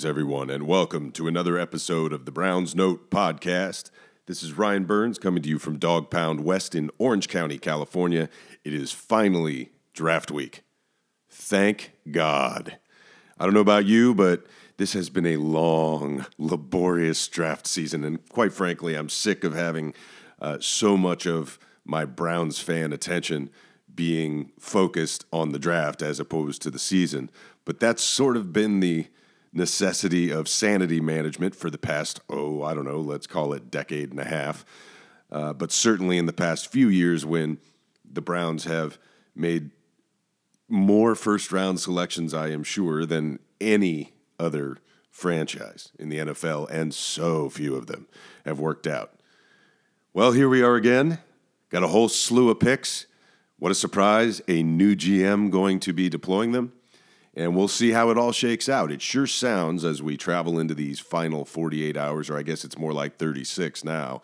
Greetings, everyone, and welcome to another episode of the Browns Note podcast. This is Ryan Burns coming to you from Dog Pound West in Orange County, California. It is finally draft week. Thank God. I don't know about you, but this has been a long, laborious draft season, and quite frankly, I'm sick of having uh, so much of my Browns fan attention being focused on the draft as opposed to the season. But that's sort of been the necessity of sanity management for the past, oh, I don't know, let's call it decade and a half. Uh, but certainly in the past few years, when the Browns have made more first round selections, I am sure, than any other franchise in the NFL, and so few of them have worked out. Well, here we are again. Got a whole slew of picks. What a surprise, a new GM going to be deploying them and we'll see how it all shakes out. It sure sounds as we travel into these final 48 hours, or I guess it's more like 36 now,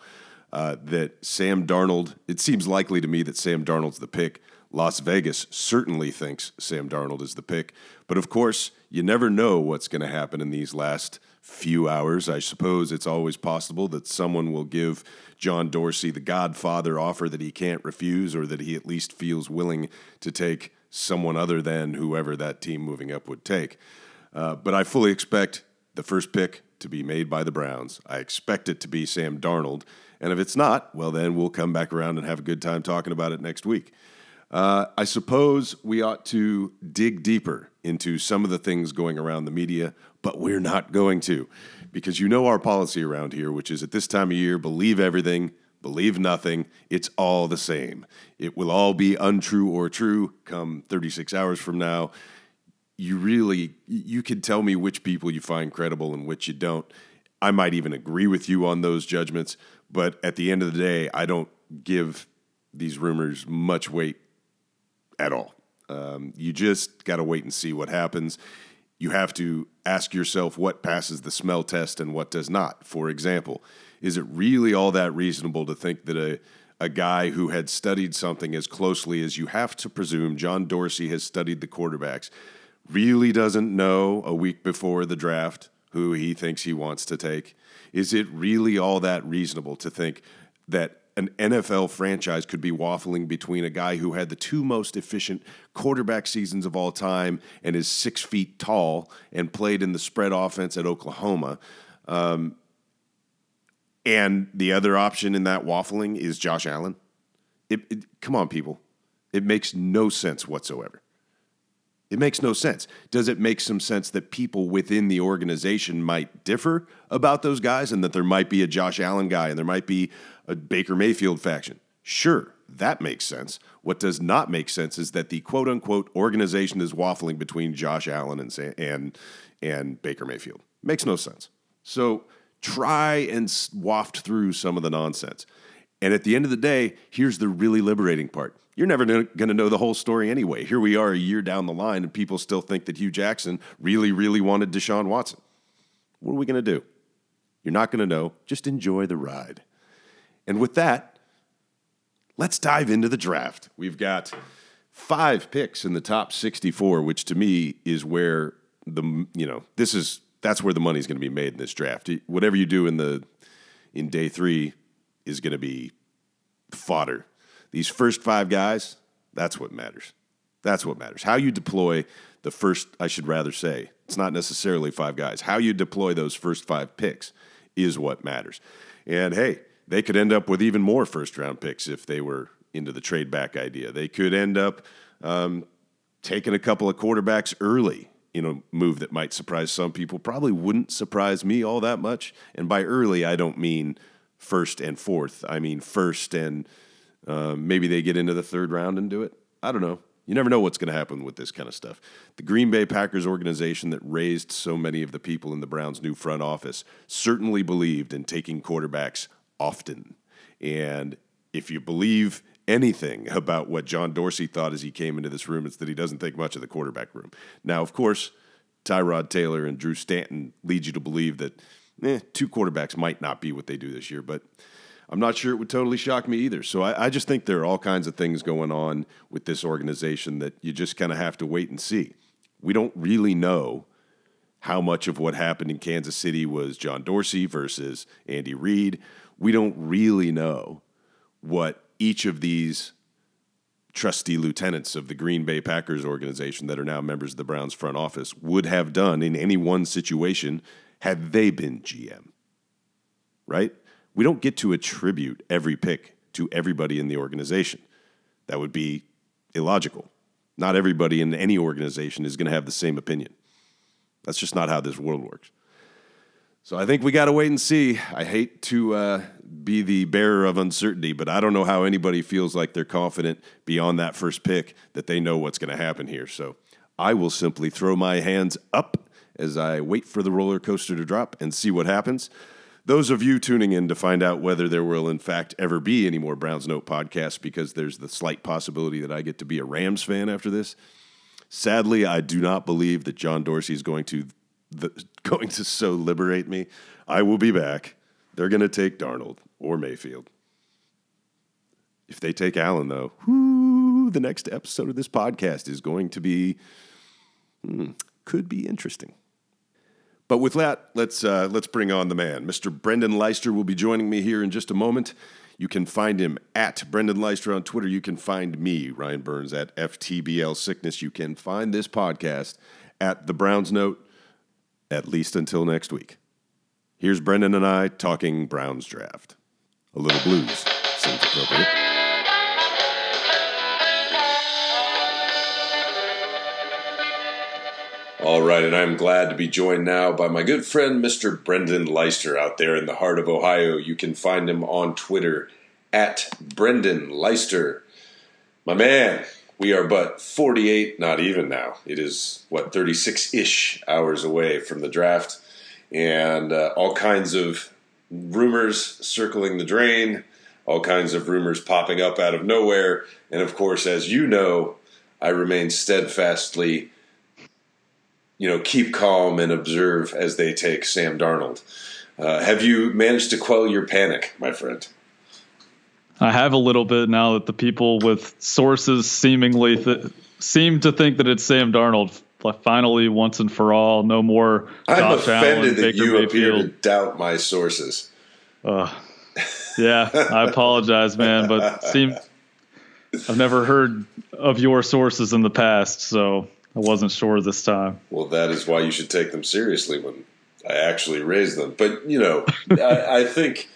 uh, that Sam Darnold, it seems likely to me that Sam Darnold's the pick. Las Vegas certainly thinks Sam Darnold is the pick. But of course, you never know what's going to happen in these last few hours. I suppose it's always possible that someone will give John Dorsey the Godfather offer that he can't refuse, or that he at least feels willing to take someone other than whoever that team moving up would take. Uh, but I fully expect the first pick to be made by the Browns. I expect it to be Sam Darnold. And if it's not, well, then we'll come back around and have a good time talking about it next week. Uh, I suppose we ought to dig deeper into some of the things going around the media, but we're not going to because you know our policy around here, which is at this time of year, believe everything, Believe nothing. It's all the same. It will all be untrue or true come 36 hours from now. You really, you can tell me which people you find credible and which you don't. I might even agree with you on those judgments, but at the end of the day, I don't give these rumors much weight at all. Um, you just got to wait and see what happens. You have to ask yourself what passes the smell test and what does not. For example, is it really all that reasonable to think that a a guy who had studied something as closely as you have to presume John Dorsey has studied the quarterbacks really doesn't know a week before the draft who he thinks he wants to take? Is it really all that reasonable to think that an NFL franchise could be waffling between a guy who had the two most efficient quarterback seasons of all time and is six feet tall and played in the spread offense at Oklahoma? Um, and the other option in that waffling is Josh Allen. It, it, come on, people. It makes no sense whatsoever. It makes no sense. Does it make some sense that people within the organization might differ about those guys and that there might be a Josh Allen guy and there might be a Baker Mayfield faction? Sure, that makes sense. What does not make sense is that the quote unquote organization is waffling between Josh Allen and, and, and Baker Mayfield. Makes no sense. So try and waft through some of the nonsense. And at the end of the day, here's the really liberating part. You're never going to know the whole story anyway. Here we are a year down the line, and people still think that Hue Jackson really, really wanted Deshaun Watson. What are we going to do? You're not going to know. Just enjoy the ride. And with that, let's dive into the draft. We've got five picks in the top 64, which to me is where the, you know, this is that's where the money's going to be made in this draft. Whatever you do in the in day three is going to be fodder. These first five guys, that's what matters. That's what matters. How you deploy the first, I should rather say, it's not necessarily five guys. How you deploy those first five picks is what matters. And hey, they could end up with even more first round picks if they were into the trade back idea. They could end up um, taking a couple of quarterbacks early you know, move that might surprise some people. Probably wouldn't surprise me all that much. And by early, I don't mean first and fourth. I mean first and uh, maybe they get into the third round and do it. I don't know. You never know what's going to happen with this kind of stuff. The Green Bay Packers organization that raised so many of the people in the Browns' new front office certainly believed in taking quarterbacks often. And if you believe anything about what John Dorsey thought as he came into this room. It's that he doesn't think much of the quarterback room. Now, of course, Tyrod Taylor and Drew Stanton lead you to believe that eh, two quarterbacks might not be what they do this year, but I'm not sure it would totally shock me either. So I, I just think there are all kinds of things going on with this organization that you just kind of have to wait and see. We don't really know how much of what happened in Kansas City was John Dorsey versus Andy Reid. We don't really know what each of these trustee lieutenants of the Green Bay Packers organization that are now members of the Browns front office would have done in any one situation had they been GM. Right? We don't get to attribute every pick to everybody in the organization. That would be illogical. Not everybody in any organization is going to have the same opinion. That's just not how this world works. So I think we got to wait and see. I hate to uh, be the bearer of uncertainty, but I don't know how anybody feels like they're confident beyond that first pick that they know what's going to happen here. So I will simply throw my hands up as I wait for the roller coaster to drop and see what happens. Those of you tuning in to find out whether there will, in fact, ever be any more Browns Note podcasts, because there's the slight possibility that I get to be a Rams fan after this. Sadly, I do not believe that John Dorsey is going to the, going to so liberate me. I will be back. They're going to take Darnold or Mayfield. If they take Allen, though, whoo, the next episode of this podcast is going to be hmm, could be interesting. But with that, let's uh, let's bring on the man. Mr. Brendan Leister will be joining me here in just a moment. You can find him at Brendan Leister on Twitter. You can find me, Ryan Burns, at FTBL Sickness. You can find this podcast at The Browns Note, at least until next week. Here's Brendan and I talking Browns draft. A little blues seems appropriate. All right, and I'm glad to be joined now by my good friend, Mr. Brendan Leister, out there in the heart of Ohio. You can find him on Twitter at Brendan Leister. My man, we are but 48, not even now. It is, what, 36 ish hours away from the draft, and uh, all kinds of rumors circling the drain, all kinds of rumors popping up out of nowhere. And of course, as you know, I remain steadfastly you know, keep calm and observe as they take Sam Darnold. Uh, have you managed to quell your panic, my friend? I have a little bit now that the people with sources seemingly th- seem to think that it's Sam Darnold. Finally, once and for all, no more. I'm Josh offended Allen, that Baker you Mayfield. appear to doubt my sources. Uh, yeah, I apologize, man, but seem I've never heard of your sources in the past, so I wasn't sure this time. Well, that is why you should take them seriously when I actually raise them. But you know, I, I, think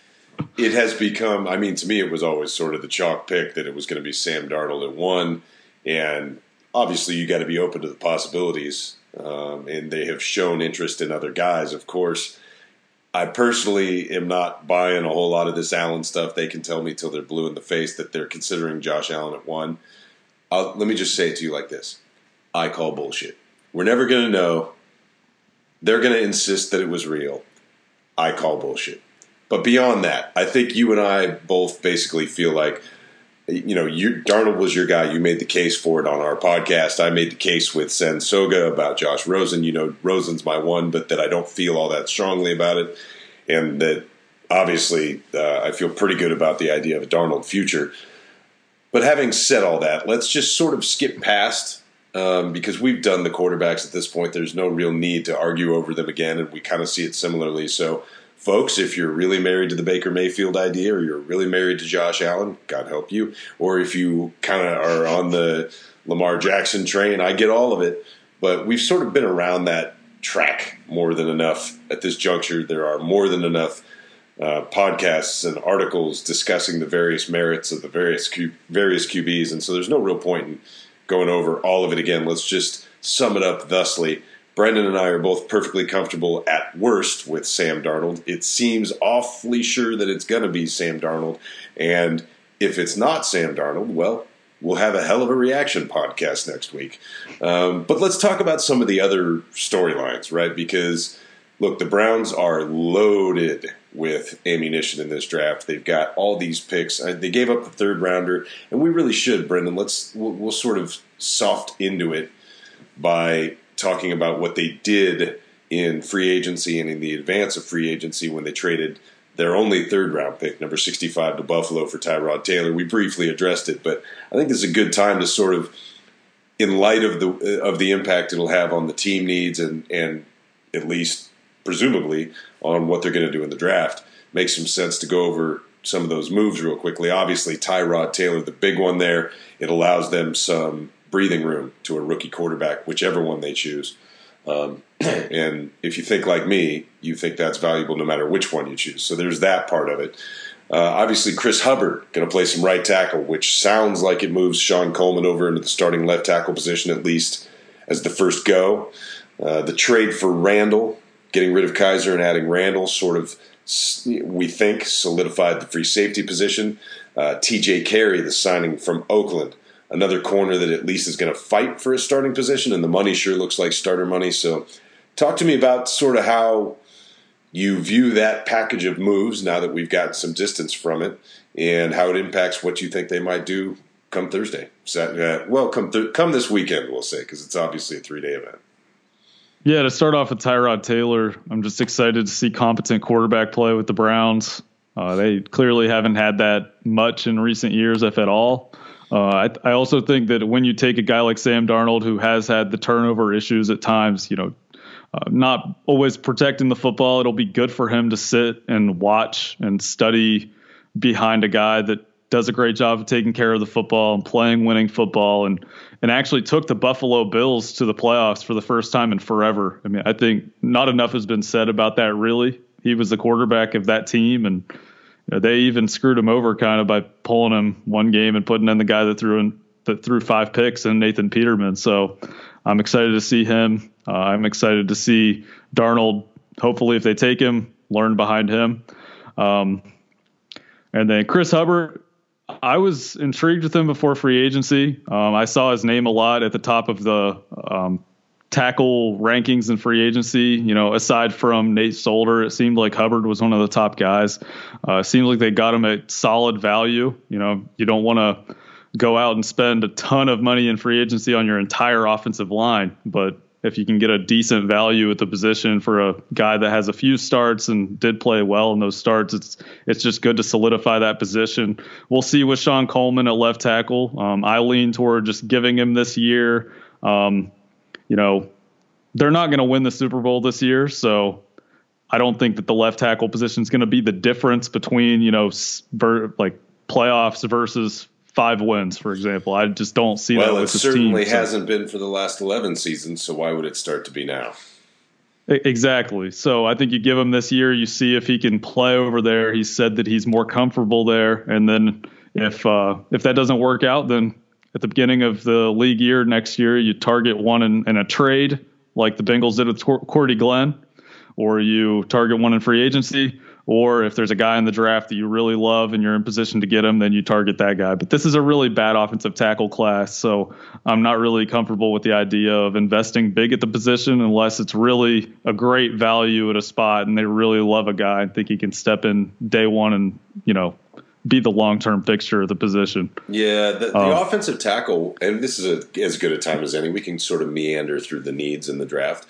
it has become. I mean, to me, it was always sort of the chalk pick that it was going to be Sam Darnold at one, and obviously, you got to be open to the possibilities. Um, and they have shown interest in other guys, of course. I personally am not buying a whole lot of this Allen stuff. They can tell me till they're blue in the face that they're considering Josh Allen at one. I'll, let me just say it to you like this I call bullshit. We're never going to know. They're going to insist that it was real. I call bullshit. But beyond that, I think you and I both basically feel like, you know, you, Darnold was your guy. You made the case for it on our podcast. I made the case with Sen Soga about Josh Rosen. You know, Rosen's my one, but that I don't feel all that strongly about it. And that obviously uh, I feel pretty good about the idea of a Darnold future. But having said all that, let's just sort of skip past um, because we've done the quarterbacks at this point. There's no real need to argue over them again, and we kind of see it similarly. So, folks, if you're really married to the Baker Mayfield idea, or you're really married to Josh Allen, God help you, or if you kind of are on the Lamar Jackson train, I get all of it. But we've sort of been around that track more than enough at this juncture. There are more than enough. Uh, podcasts and articles discussing the various merits of the various Q- various QBs, and so there's no real point in going over all of it again. Let's just sum it up thusly. Brendan and I are both perfectly comfortable at worst with Sam Darnold. It seems awfully sure that it's going to be Sam Darnold. And if it's not Sam Darnold, well, we'll have a hell of a reaction podcast next week. Um, but let's talk about some of the other storylines, right? Because, look, the Browns are loaded with ammunition in this draft. They've got all these picks. Uh, they gave up the third rounder, and we really should, Brendan. Let's we'll, we'll sort of soft into it by talking about what they did in free agency and in the advance of free agency when they traded their only third round pick, number 65, to Buffalo for Tyrod Taylor. We briefly addressed it, but I think this is a good time to sort of, in light of the uh, of the impact it'll have on the team needs and and at least presumably, on what they're going to do in the draft. Makes some sense to go over some of those moves real quickly. Obviously, Tyrod Taylor, the big one there, it allows them some breathing room to a rookie quarterback, whichever one they choose. Um, and if you think like me, you think that's valuable no matter which one you choose. So there's that part of it. Uh, obviously, Chris Hubbard going to play some right tackle, which sounds like it moves Shon Coleman over into the starting left tackle position at least as the first go. Uh, the trade for Randall, getting rid of Kizer and adding Randall, sort of we think solidified the free safety position. Uh, T.J. Carrie, the signing from Oakland, another corner that at least is going to fight for a starting position, and the money sure looks like starter money. So, talk to me about sort of how you view that package of moves now that we've gotten some distance from it, and how it impacts what you think they might do come Thursday. Uh, well, come th- come this weekend, we'll say, because it's obviously a three day event. Yeah, to start off with Tyrod Taylor, I'm just excited to see competent quarterback play with the Browns. Uh, they clearly haven't had that much in recent years, if at all. Uh, I, I, also think that when you take a guy like Sam Darnold, who has had the turnover issues at times, you know, uh, not always protecting the football, it'll be good for him to sit and watch and study behind a guy that does a great job of taking care of the football and playing winning football and and actually took the Buffalo Bills to the playoffs for the first time in forever. I mean, I think not enough has been said about that really. He was the quarterback of that team and know, they even screwed him over kind of by pulling him one game and putting in the guy that threw in that threw five picks and Nathan Peterman. So I'm excited to see him. Uh, I'm excited to see Darnold. Hopefully, if they take him, learn behind him. Um, and then Chris Hubbard, I was intrigued with him before free agency. Um, I saw his name a lot at the top of the um, tackle rankings in free agency. You know, aside from Nate Solder, it seemed like Hubbard was one of the top guys. Uh, it seemed like they got him at solid value. You know, you don't want to go out and spend a ton of money in free agency on your entire offensive line, but if you can get a decent value at the position for a guy that has a few starts and did play well in those starts, it's it's just good to solidify that position. We'll see with Shon Coleman at left tackle. Um, I lean toward just giving him this year. Um, you know, they're not going to win the Super Bowl this year, so I don't think that the left tackle position is going to be the difference between you know like playoffs versus five wins, for example. I just don't see well, that. Well, it certainly team, hasn't so. been for the last eleven seasons. So why would it start to be now? Exactly. So I think you give him this year, you see if he can play over there. He said that he's more comfortable there, and then if uh, if that doesn't work out, then at the beginning of the league year next year, you target one in, in a trade like the Bengals did with Cordy Glenn, or you target one in free agency, or if there's a guy in the draft that you really love and you're in position to get him, then you target that guy. But this is a really bad offensive tackle class, so I'm not really comfortable with the idea of investing big at the position unless it's really a great value at a spot and they really love a guy and think he can step in day one and you know be the long term fixture of the position. Yeah, the, the um, offensive tackle, and this is a, as good a time as any. We can sort of meander through the needs in the draft.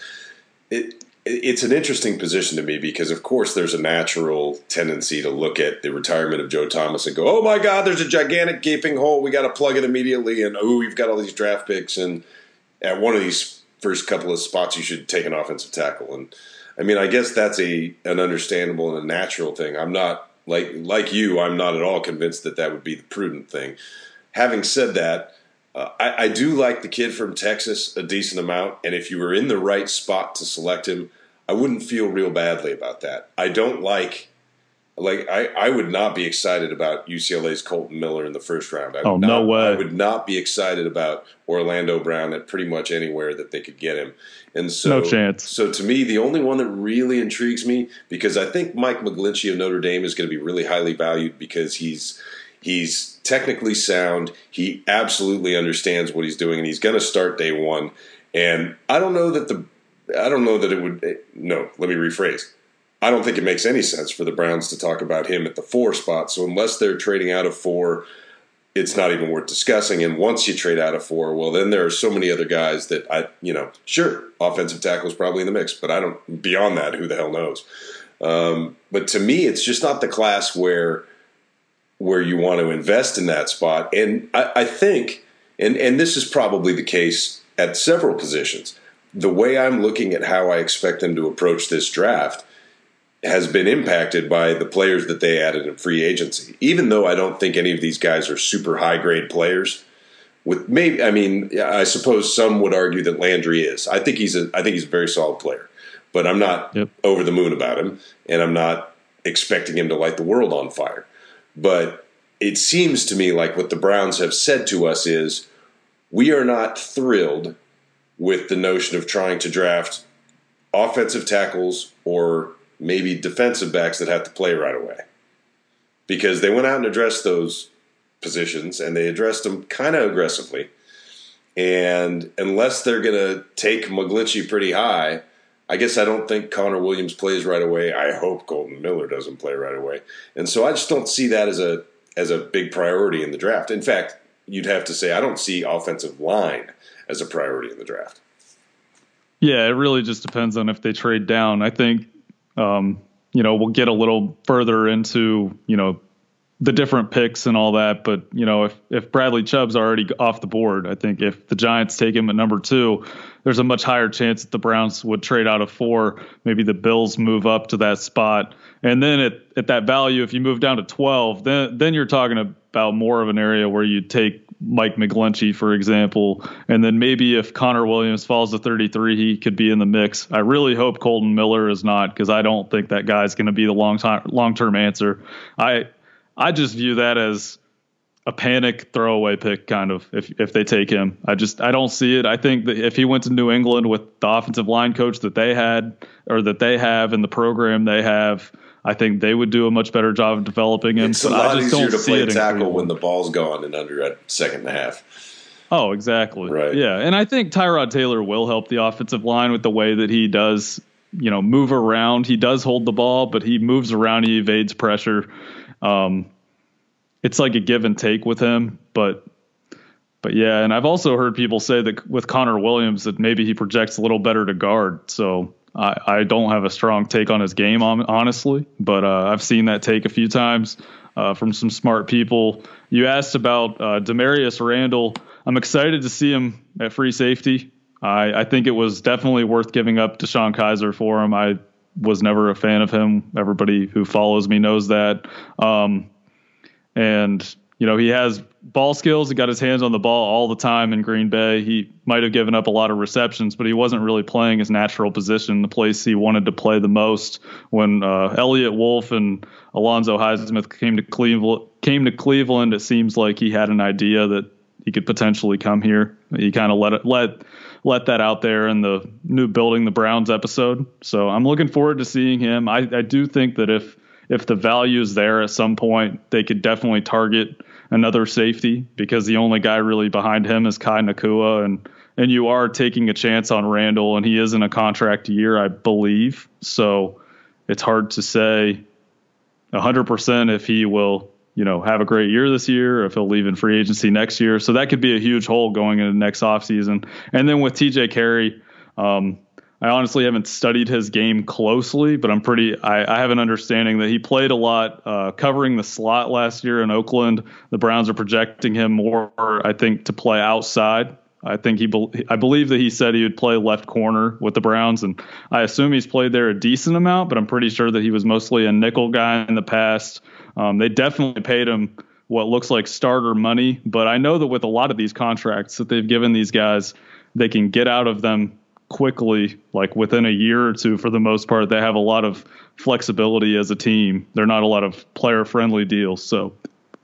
It, it's an interesting position to me because, of course, there's a natural tendency to look at the retirement of Joe Thomas and go, "Oh my God, there's a gigantic gaping hole. We got to plug it immediately." And oh, we've got all these draft picks, and at one of these first couple of spots, you should take an offensive tackle. And I mean, I guess that's a an understandable and a natural thing. I'm not like like you. I'm not at all convinced that that would be the prudent thing. Having said that uh, I, I, do like the kid from Texas a decent amount, and if you were in the right spot to select him, I wouldn't feel real badly about that. I don't like, like I, I would not be excited about UCLA's Kolton Miller in the first round. I oh not, no way! I would not be excited about Orlando Brown at pretty much anywhere that they could get him. And so, no chance. So to me, the only one that really intrigues me because I think Mike McGlinchey of Notre Dame is going to be really highly valued because he's He's technically sound. He absolutely understands what he's doing, and he's going to start day one. And I don't know that the I don't know that it would. Eh, no, let me rephrase. I don't think it makes any sense for the Browns to talk about him at the four spot. So unless they're trading out of four, it's not even worth discussing. And once you trade out of four, well, then there are so many other guys that I, you know, sure, offensive tackle is probably in the mix, but I don't. Beyond that, who the hell knows? Um, but to me, it's just not the class where where you want to invest in that spot. And I, I think, and, and this is probably the case at several positions, the way I'm looking at how I expect them to approach this draft has been impacted by the players that they added in free agency. Even though I don't think any of these guys are super high grade players, with maybe I mean I suppose some would argue that Landry is. I think he's a I think he's a very solid player, but I'm not yep. over the moon about him, and I'm not expecting him to light the world on fire. But it seems to me like what the Browns have said to us is we are not thrilled with the notion of trying to draft offensive tackles or maybe defensive backs that have to play right away. Because they went out and addressed those positions and they addressed them kind of aggressively. And unless they're going to take McGlinchey pretty high, I guess I don't think Connor Williams plays right away. I hope Kolton Miller doesn't play right away. And so I just don't see that as a as a big priority in the draft. In fact, you'd have to say I don't see offensive line as a priority in the draft. Yeah, it really just depends on if they trade down. I think um, you know, we'll get a little further into, you know, the different picks and all that. But you know, if if Bradley Chubb's already off the board, I think if the Giants take him at number two, there's a much higher chance that the Browns would trade out of four. Maybe the Bills move up to that spot, and then at at that value, if you move down to twelve, then then you're talking about more of an area where you take Mike McGlinchey, for example, and then maybe if Connor Williams falls to 33, he could be in the mix. I really hope Kolton Miller is not because I don't think that guy's going to be the long time long term answer. I I just view that as a panic throwaway pick kind of if if they take him. I just I don't see it. I think that if he went to New England with the offensive line coach that they had or that they have in the program they have, I think they would do a much better job of developing him. It's a lot easier to play tackle when the ball's gone in under a second and a half. Oh, exactly. Right. Yeah, and I think Tyrod Taylor will help the offensive line with the way that he does, you know, move around. He does hold the ball, but he moves around. He evades pressure. Um, it's like a give and take with him. But but yeah, and I've also heard people say that with Connor Williams that maybe he projects a little better to guard. So I, I don't have a strong take on his game, honestly, but uh, I've seen that take a few times uh, from some smart people. You asked about uh, Damarious Randall. I'm excited to see him at free safety. I, I think it was definitely worth giving up DeShone Kizer for him. I was never a fan of him. Everybody who follows me knows that. Um, and you know he has ball skills. He got his hands on the ball all the time in Green Bay. He might have given up a lot of receptions, but he wasn't really playing his natural position, the place he wanted to play the most. When uh, Eliot Wolf and Alonzo Highsmith came to Cleveland, came to Cleveland, it seems like he had an idea that he could potentially come here. He kind of let it let let that out there in the new building the Browns episode. So I'm looking forward to seeing him. I, I do think that if if the value is there at some point, they could definitely target another safety because the only guy really behind him is Kai Nacua and and you are taking a chance on Randall and he is in a contract year, I believe. So it's hard to say 100% if he will, you know, have a great year this year, if he'll leave in free agency next year. So that could be a huge hole going into next offseason. And then with TJ Carrie, um, I honestly haven't studied his game closely, but I'm pretty. I, I have an understanding that he played a lot uh, covering the slot last year in Oakland. The Browns are projecting him more, I think, to play outside. I think he, I believe that he said he would play left corner with the Browns, and I assume he's played there a decent amount. But I'm pretty sure that he was mostly a nickel guy in the past. Um, they definitely paid him what looks like starter money, but I know that with a lot of these contracts that they've given these guys, they can get out of them quickly, like within a year or two, for the most part, they have a lot of flexibility as a team. They're not a lot of player friendly deals. So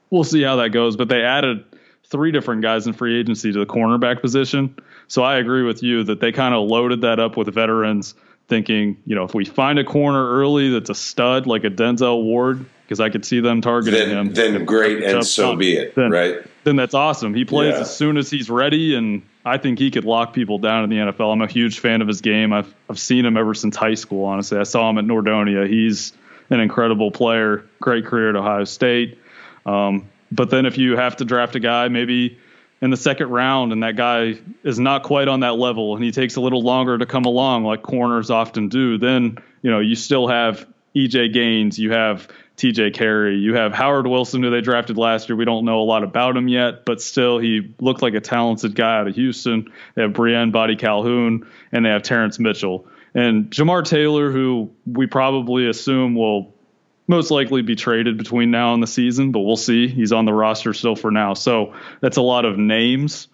we'll see how that goes. But they added three different guys in free agency to the cornerback position. So I agree with you that they kind of loaded that up with veterans, thinking, you know, if we find a corner early that's a stud like a Denzel Ward, because I could see them targeting then, him. Then great, and so be it. Then, right? Then that's awesome. He plays yeah. as soon as he's ready, and I think he could lock people down in the NFL. I'm a huge fan of his game. I've I've seen him ever since high school. Honestly, I saw him at Nordonia. He's an incredible player. Great career at Ohio State. Um, but then if you have to draft a guy, maybe in the second round, and that guy is not quite on that level, and he takes a little longer to come along, like corners often do, then you know you still have EJ Gaines, you have TJ Carrie, you have Howard Wilson, who they drafted last year. We don't know a lot about him yet, but still, he looked like a talented guy out of Houston. They have Briean Boddy-Calhoun, and they have Terrence Mitchell. And Jamar Taylor, who we probably assume will most likely be traded between now and the season, but we'll see. He's on the roster still for now. So that's a lot of names.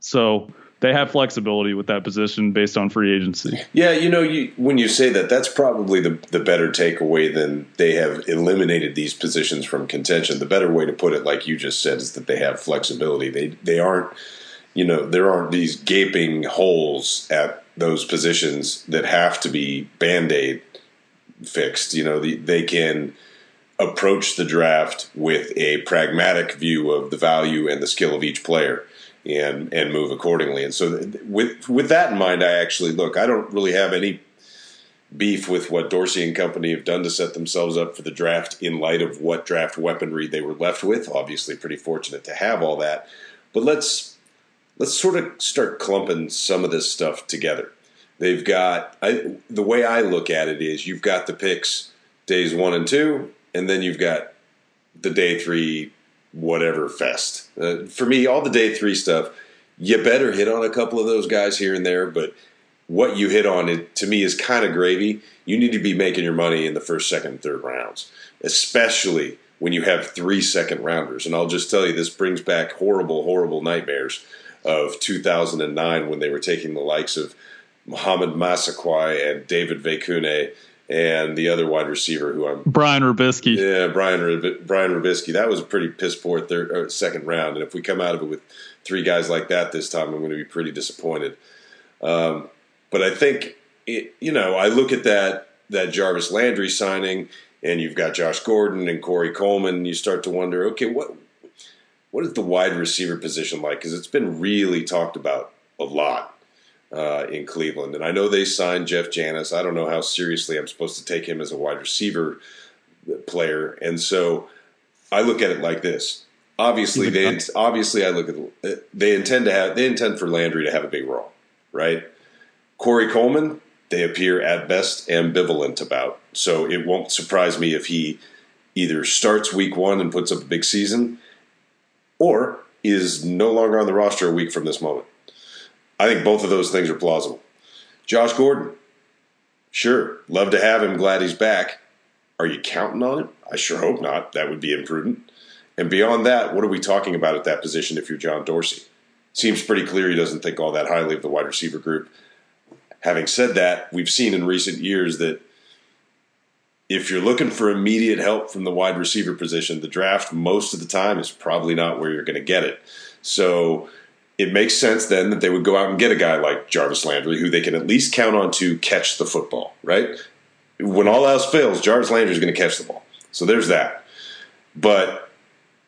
So they have flexibility with that position based on free agency. Yeah, you know, you, when you say that, that's probably the the better takeaway than they have eliminated these positions from contention. The better way to put it, like you just said, is that they have flexibility. They they aren't, you know, there aren't these gaping holes at those positions that have to be band aid fixed. You know, the, they can approach the draft with a pragmatic view of the value and the skill of each player and and move accordingly. And so with with that in mind, I actually look. I don't really have any beef with what Dorsey and company have done to set themselves up for the draft in light of what draft weaponry they were left with. Obviously, pretty fortunate to have all that. But let's let's sort of start clumping some of this stuff together. They've got I, the way I look at it is you've got the picks days one and two, and then you've got the day three whatever fest. Uh, for me, all the day three stuff, you better hit on a couple of those guys here and there, but what you hit on it to me is kind of gravy. You need to be making your money in the first, second, third rounds, especially when you have three second rounders. And I'll just tell you, this brings back horrible, horrible nightmares of 2009 when they were taking the likes of Mohamed Massaquoi and David Veikune and the other wide receiver who I'm Brian Robiskie. Yeah, Brian Brian Robiskie. That was a pretty piss poor third or second round, and if we come out of it with three guys like that this time, I'm going to be pretty disappointed. Um, but I think it, you know I look at that that Jarvis Landry signing, and you've got Josh Gordon and Corey Coleman. And you start to wonder, okay, what what is the wide receiver position like? Because it's been really talked about a lot uh, in Cleveland. And I know they signed Jeff Janis. I don't know how seriously I'm supposed to take him as a wide receiver player. And so I look at it like this. Obviously, they obviously I look at they intend to have they intend for Landry to have a big role, right? Corey Coleman, they appear at best ambivalent about. So it won't surprise me if he either starts week one and puts up a big season, or is no longer on the roster a week from this moment. I think both of those things are plausible. Josh Gordon, sure, love to have him. Glad he's back. Are you counting on him? I sure hope not. That would be imprudent. And beyond that, what are we talking about at that position if you're John Dorsey? Seems pretty clear he doesn't think all that highly of the wide receiver group. Having said that, we've seen in recent years that if you're looking for immediate help from the wide receiver position, the draft most of the time is probably not where you're going to get it. So it makes sense then that they would go out and get a guy like Jarvis Landry, who they can at least count on to catch the football, right? When all else fails, Jarvis Landry is going to catch the ball. So there's that. But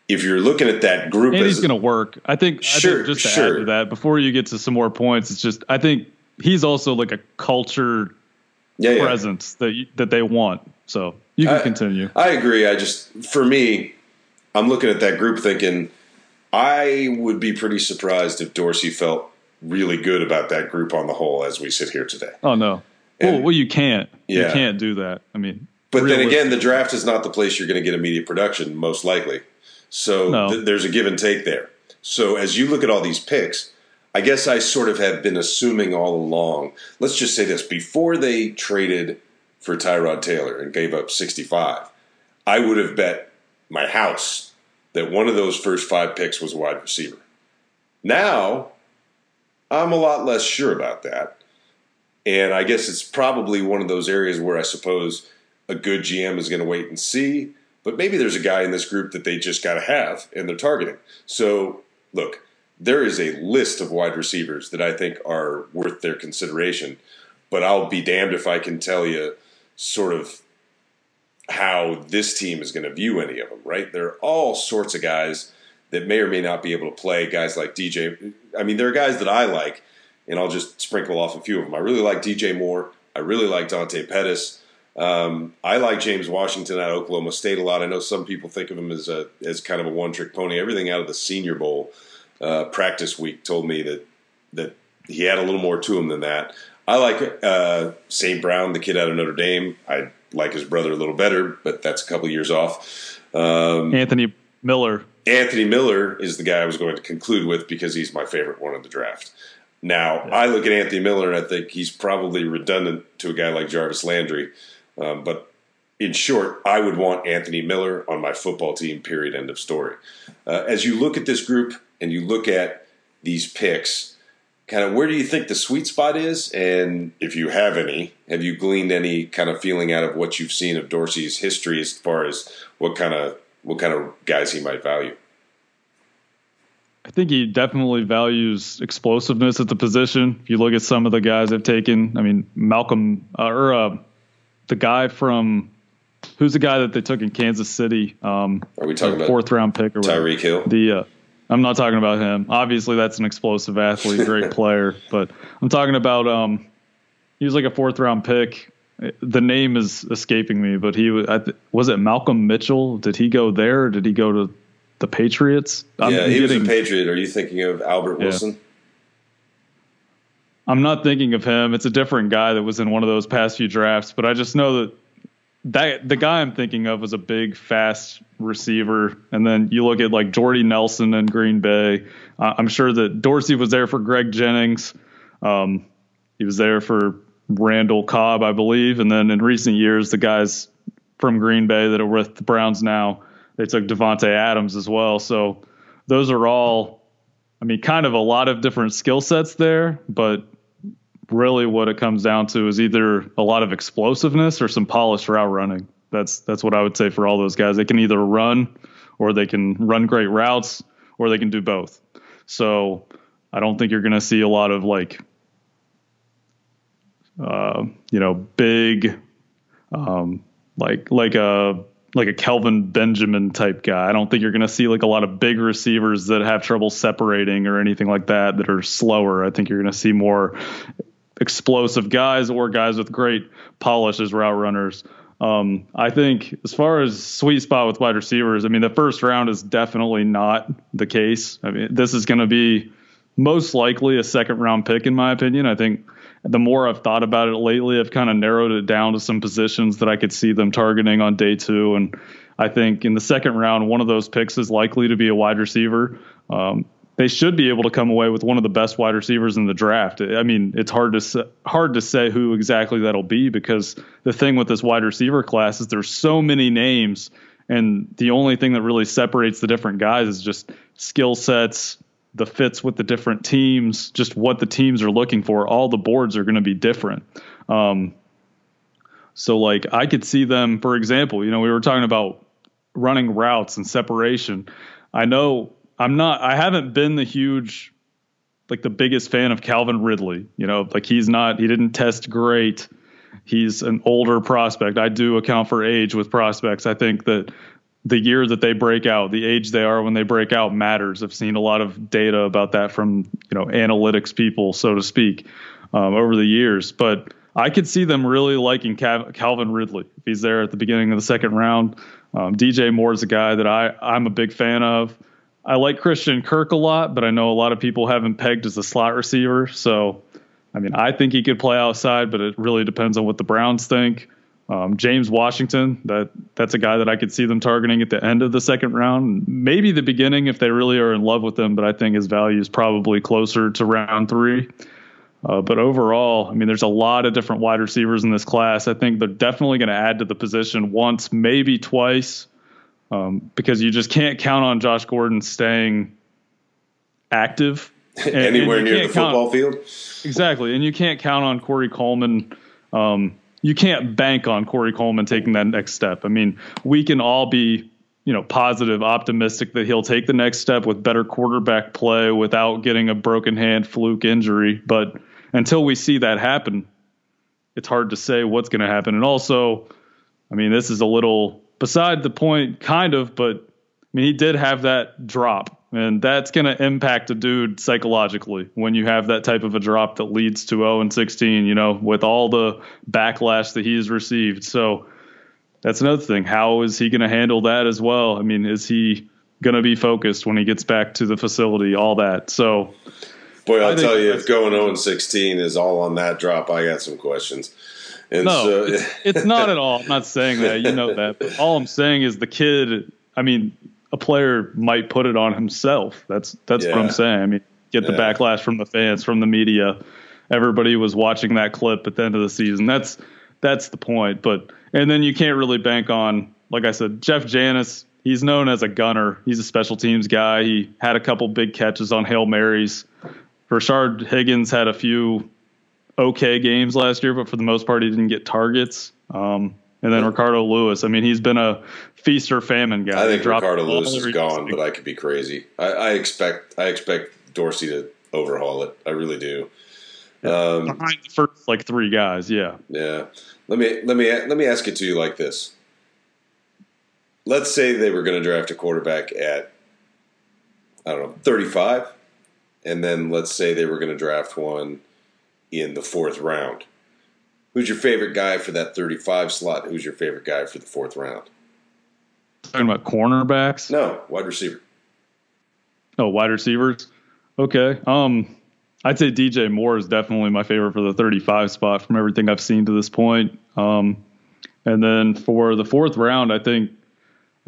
if you're looking at that group, and he's going to work. I think. Sure, I think just to sure. add to that, before you get to some more points, it's just I think he's also like a culture yeah, presence yeah. that you, that they want. So you can I, continue. I agree. I just for me, I'm looking at that group thinking I would be pretty surprised if Dorsey felt really good about that group on the whole as we sit here today. Oh no. And, well, well, you can't. Yeah. You can't do that. I mean, but then again, the draft is not the place you're going to get immediate production, most likely. So no. th- there's a give and take there. So as you look at all these picks, I guess I sort of have been assuming all along. Let's just say this: before they traded for Tyrod Taylor and gave up 65, I would have bet my house that one of those first five picks was a wide receiver. Now, I'm a lot less sure about that. And I guess it's probably one of those areas where I suppose a good GM is going to wait and see. But maybe there's a guy in this group that they just got to have and they're targeting. So, look, there is a list of wide receivers that I think are worth their consideration. But I'll be damned if I can tell you sort of how this team is going to view any of them, right? There are all sorts of guys that may or may not be able to play. Guys like DJ. I mean, there are guys that I like, and I'll just sprinkle off a few of them. I really like DJ Moore. I really like Dante Pettis. Um, I like James Washington at Oklahoma State a lot. I know some people think of him as a as kind of a one trick pony. Everything out of the Senior Bowl uh, practice week told me that that he had a little more to him than that. I like uh, St. Brown, the kid out of Notre Dame. I like his brother a little better, but that's a couple years off. Um, Anthony Miller. Anthony Miller is the guy I was going to conclude with because he's my favorite one of the draft. Now, yeah. I look at Anthony Miller and I think he's probably redundant to a guy like Jarvis Landry. Um, but in short, I would want Anthony Miller on my football team, period, end of story. Uh, as you look at this group and you look at these picks, kind of where do you think the sweet spot is? And if you have any, have you gleaned any kind of feeling out of what you've seen of Dorsey's history as far as what kind of what kind of guys he might value? I think he definitely values explosiveness at the position. If you look at some of the guys they've taken, I mean Malcolm uh, or uh, the guy from who's the guy that they took in Kansas City? Um, Are we talking about fourth round pick or Tyreek Hill? The uh, I'm not talking about him. Obviously, that's an explosive athlete, great player. But I'm talking about um, he was like a fourth round pick. The name is escaping me, but he was. Th- was it Malcolm Mitchell? Did he go there? or Did he go to the Patriots? I'm yeah, he getting, was a Patriot. Are you thinking of Albert Wilson? Yeah. I'm not thinking of him. It's a different guy that was in one of those past few drafts, but I just know that that the guy I'm thinking of was a big, fast receiver. And then you look at like Jordy Nelson in Green Bay. Uh, I'm sure that Dorsey was there for Greg Jennings. Um, he was there for Randall Cobb, I believe. And then in recent years, the guys from Green Bay that are with the Browns now, they took Davante Adams as well. So those are all, I mean, kind of a lot of different skill sets there, but really what it comes down to is either a lot of explosiveness or some polished route running. That's that's what I would say for all those guys. They can either run or they can run great routes or they can do both. So I don't think you're going to see a lot of like uh, you know big um, like like a like a Kelvin Benjamin type guy. I don't think you're going to see like a lot of big receivers that have trouble separating or anything like that that are slower. I think you're going to see more explosive guys or guys with great polish as route runners. Um, I think as far as sweet spot with wide receivers, I mean, the first round is definitely not the case. I mean, this is going to be most likely a second round pick, in my opinion. I think the more I've thought about it lately, I've kind of narrowed it down to some positions that I could see them targeting on day two. And I think in the second round, one of those picks is likely to be a wide receiver. Um, they should be able to come away with one of the best wide receivers in the draft. I mean, it's hard to hard to say who exactly that'll be because the thing with this wide receiver class is there's so many names, and the only thing that really separates the different guys is just skill sets, the fits with the different teams, just what the teams are looking for. All the boards are going to be different. Um, so, like, I could see them, for example, you know, we were talking about running routes and separation. I know I'm not. I haven't been the huge, like the biggest fan of Calvin Ridley. You know, like he's not. He didn't test great. He's an older prospect. I do account for age with prospects. I think that the year that they break out, the age they are when they break out matters. I've seen a lot of data about that from you know analytics people, so to speak, um, over the years. But I could see them really liking Calvin Ridley if he's there at the beginning of the second round. Um, DJ Moore is a guy that I I'm a big fan of. I like Christian Kirk a lot, but I know a lot of people have him pegged as a slot receiver. So, I mean, I think he could play outside, but it really depends on what the Browns think. Um, James Washington, that that's a guy that I could see them targeting at the end of the second round, maybe the beginning if they really are in love with him. But I think his value is probably closer to round three. Uh, but overall, I mean, there's a lot of different wide receivers in this class. I think they're definitely going to add to the position once, maybe twice um, because you just can't count on Josh Gordon staying active and, anywhere and near the football field. Exactly, and you can't count on Corey Coleman. Um, you can't bank on Corey Coleman taking that next step. I mean, we can all be, you know, positive, optimistic that he'll take the next step with better quarterback play without getting a broken hand fluke injury. But until we see that happen, it's hard to say what's going to happen. And also, I mean, this is a little beside the point, kind of, but I mean, he did have that drop. And that's going to impact a dude psychologically when you have that type of a drop that leads to 0 and 16, you know, with all the backlash that he's received. So that's another thing. How is he going to handle that as well? I mean, is he going to be focused when he gets back to the facility? All that. So, boy, I'll tell you, if going 0 and 16 is all on that drop, I got some questions. And no, so, it's, it's, not at all. I'm not saying that. You know that. But all I'm saying is the kid. I mean, a player might put it on himself. That's that's yeah. what I'm saying. I mean, get the yeah. backlash from the fans, from the media. Everybody was watching that clip at the end of the season. That's that's the point. But and then you can't really bank on, like I said, Jeff Janis. He's known as a gunner. He's a special teams guy. He had a couple big catches on hail marys. Rashard Higgins had a few okay games last year, but for the most part, he didn't get targets. Um, and then Ricardo Louis. I mean, he's been a feast or famine guy. I think Ricardo Louis is gone, but I could be crazy. I, I, expect I expect Dorsey to overhaul it. I really do. Um, Behind the first like three guys, yeah. Yeah. Let me let me let me ask it to you like this. Let's say they were going to draft a quarterback at I don't know thirty five, and then let's say they were going to draft one in the fourth round. Who's your favorite guy for that 35 slot? Who's your favorite guy for the fourth round? Talking about cornerbacks? No, wide receiver. Oh, wide receivers. Okay. Um, I'd say DJ Moore is definitely my favorite for the 35 spot from everything I've seen to this point. Um, and then for the fourth round, I think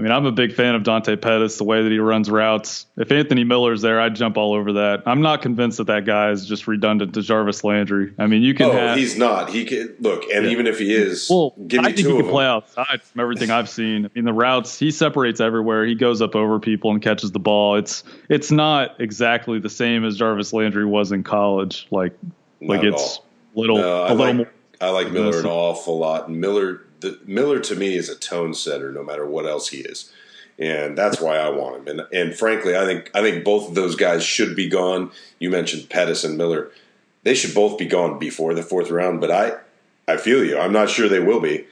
I mean, I'm a big fan of Dante Pettis, the way that he runs routes. If Anthony Miller's there, I'd jump all over that. I'm not convinced that that guy is just redundant to Jarvis Landry. I mean, you can. Oh, have, he's not. He can look, and yeah. even if he is, well, give me I think he can play outside from everything I've seen. I mean, the routes he separates everywhere. He goes up over people and catches the ball. It's it's not exactly the same as Jarvis Landry was in college. Like not like it's little no, a little like, more. I like Miller an awful lot, and Miller the, Miller to me is a tone setter, no matter what else he is, and that's why I want him. And and frankly, I think I think both of those guys should be gone. You mentioned Pettis and Miller; they should both be gone before the fourth round. But I I feel you. I'm not sure they will be.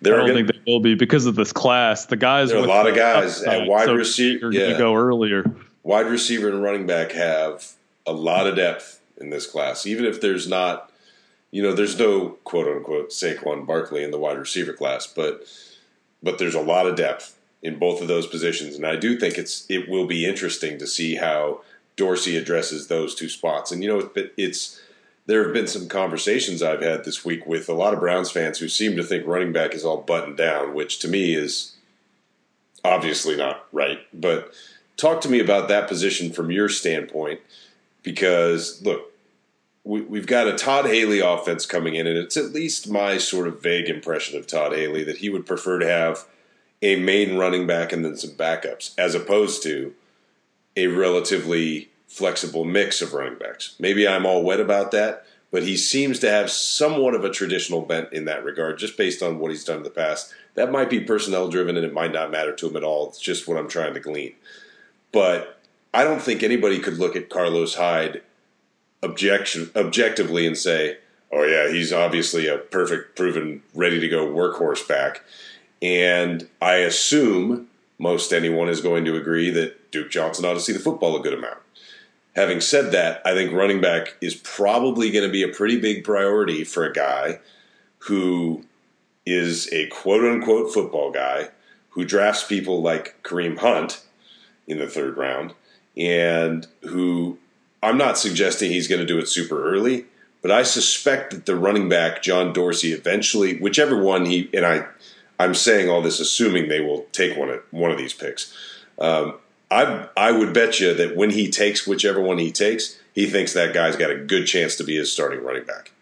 They're I don't gonna, think they will be because of this class. The guys, there are a lot of guys upside, at wide so receiver. Yeah, go earlier. Wide receiver and running back have a lot of depth in this class, even if there's not you know, there's no quote unquote Saquon Barkley in the wide receiver class, but but there's a lot of depth in both of those positions, and I do think it's it will be interesting to see how Dorsey addresses those two spots. And you know, it's there have been some conversations I've had this week with a lot of Browns fans who seem to think running back is all buttoned down, which to me is obviously not right. But talk to me about that position from your standpoint, because look, we, have got a Todd Haley offense coming in, and it's at least my sort of vague impression of Todd Haley that he would prefer to have a main running back and then some backups, as opposed to a relatively flexible mix of running backs. Maybe I'm all wet about that, but he seems to have somewhat of a traditional bent in that regard, just based on what he's done in the past. That might be personnel driven, and it might not matter to him at all. It's just what I'm trying to glean. But I don't think anybody could look at Carlos Hyde objection objectively and say, "Oh yeah, he's obviously a perfect, proven, ready to go workhorse back." And I assume most anyone is going to agree that Duke Johnson ought to see the football a good amount. Having said that, I think running back is probably going to be a pretty big priority for a guy who is a quote unquote football guy who drafts people like Kareem Hunt in the third round and who I'm not suggesting he's going to do it super early, but I suspect that the running back John Dorsey eventually, whichever one he and I, I'm saying all this assuming they will take one of one of these picks. Um, I I would bet you that when he takes whichever one he takes, he thinks that guy's got a good chance to be his starting running back.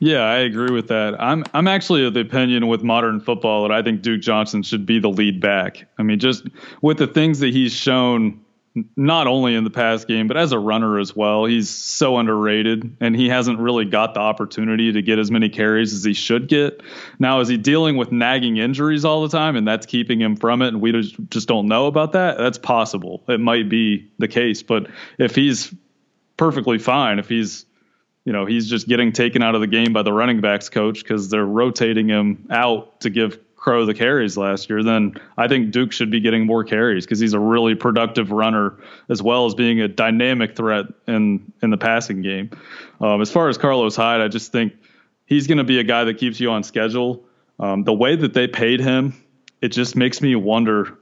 Yeah, I agree with that. I'm I'm actually of the opinion with modern football that I think Duke Johnson should be the lead back. I mean, just with the things that he's shown not only in the pass game, but as a runner as well. He's so underrated, and he hasn't really got the opportunity to get as many carries as he should get. Now, is he dealing with nagging injuries all the time, and that's keeping him from it, and we just don't know about that? That's possible. It might be the case, but if he's perfectly fine, if he's you know he's just getting taken out of the game by the running backs coach because they're rotating him out to give Crow the carries last year, then I think Duke should be getting more carries because he's a really productive runner as well as being a dynamic threat in in the passing game. Um, as far as Carlos Hyde, I just think he's going to be a guy that keeps you on schedule. Um, the way that they paid him, it just makes me wonder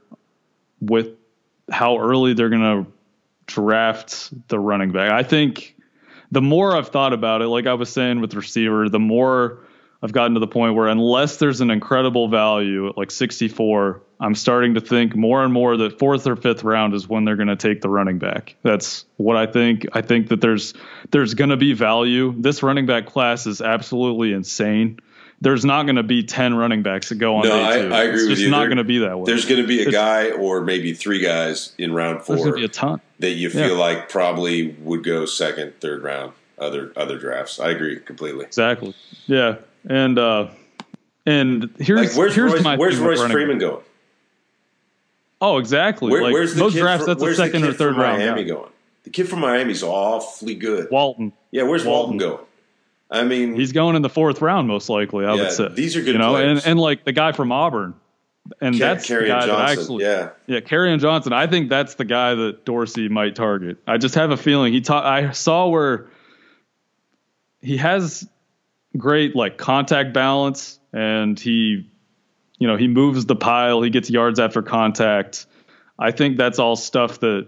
with how early they're going to draft the running back. I think the more I've thought about it, like I was saying with receiver, the more I've gotten to the point where unless there's an incredible value at like 64, I'm starting to think more and more that fourth or fifth round is when they're going to take the running back. That's what I think. I think that there's there's going to be value. This running back class is absolutely insane. There's not going to be 10 running backs that go on No, day I. I agree it's with just you. not going to be that way. There's going to be a guy or maybe three guys in round There's going four to be a ton. that you Yeah. feel like probably would go second, third round. Other other drafts. I agree completely. Exactly. Yeah. And uh and here's Like where's here's Royce, my where's Royce Freeman going? Oh, exactly. Where, like where's the most kid drafts, from, that's a where's the second or third round. Miami guy. going? The kid from Miami's awfully good. Walton. yeah, where's Walton, Walton. going? I mean, He's going in the fourth round, most likely. I Yeah, would say these are good You know, and, players. and like the guy from Auburn, and that's the Kerryon guy that I Johnson. actually, yeah, yeah, Kerryon Johnson. I think that's the guy that Dorsey might target. I just have a feeling he. Ta- I saw where he has great like contact balance, and he, you know, he moves the pile. He gets yards after contact. I think that's all stuff that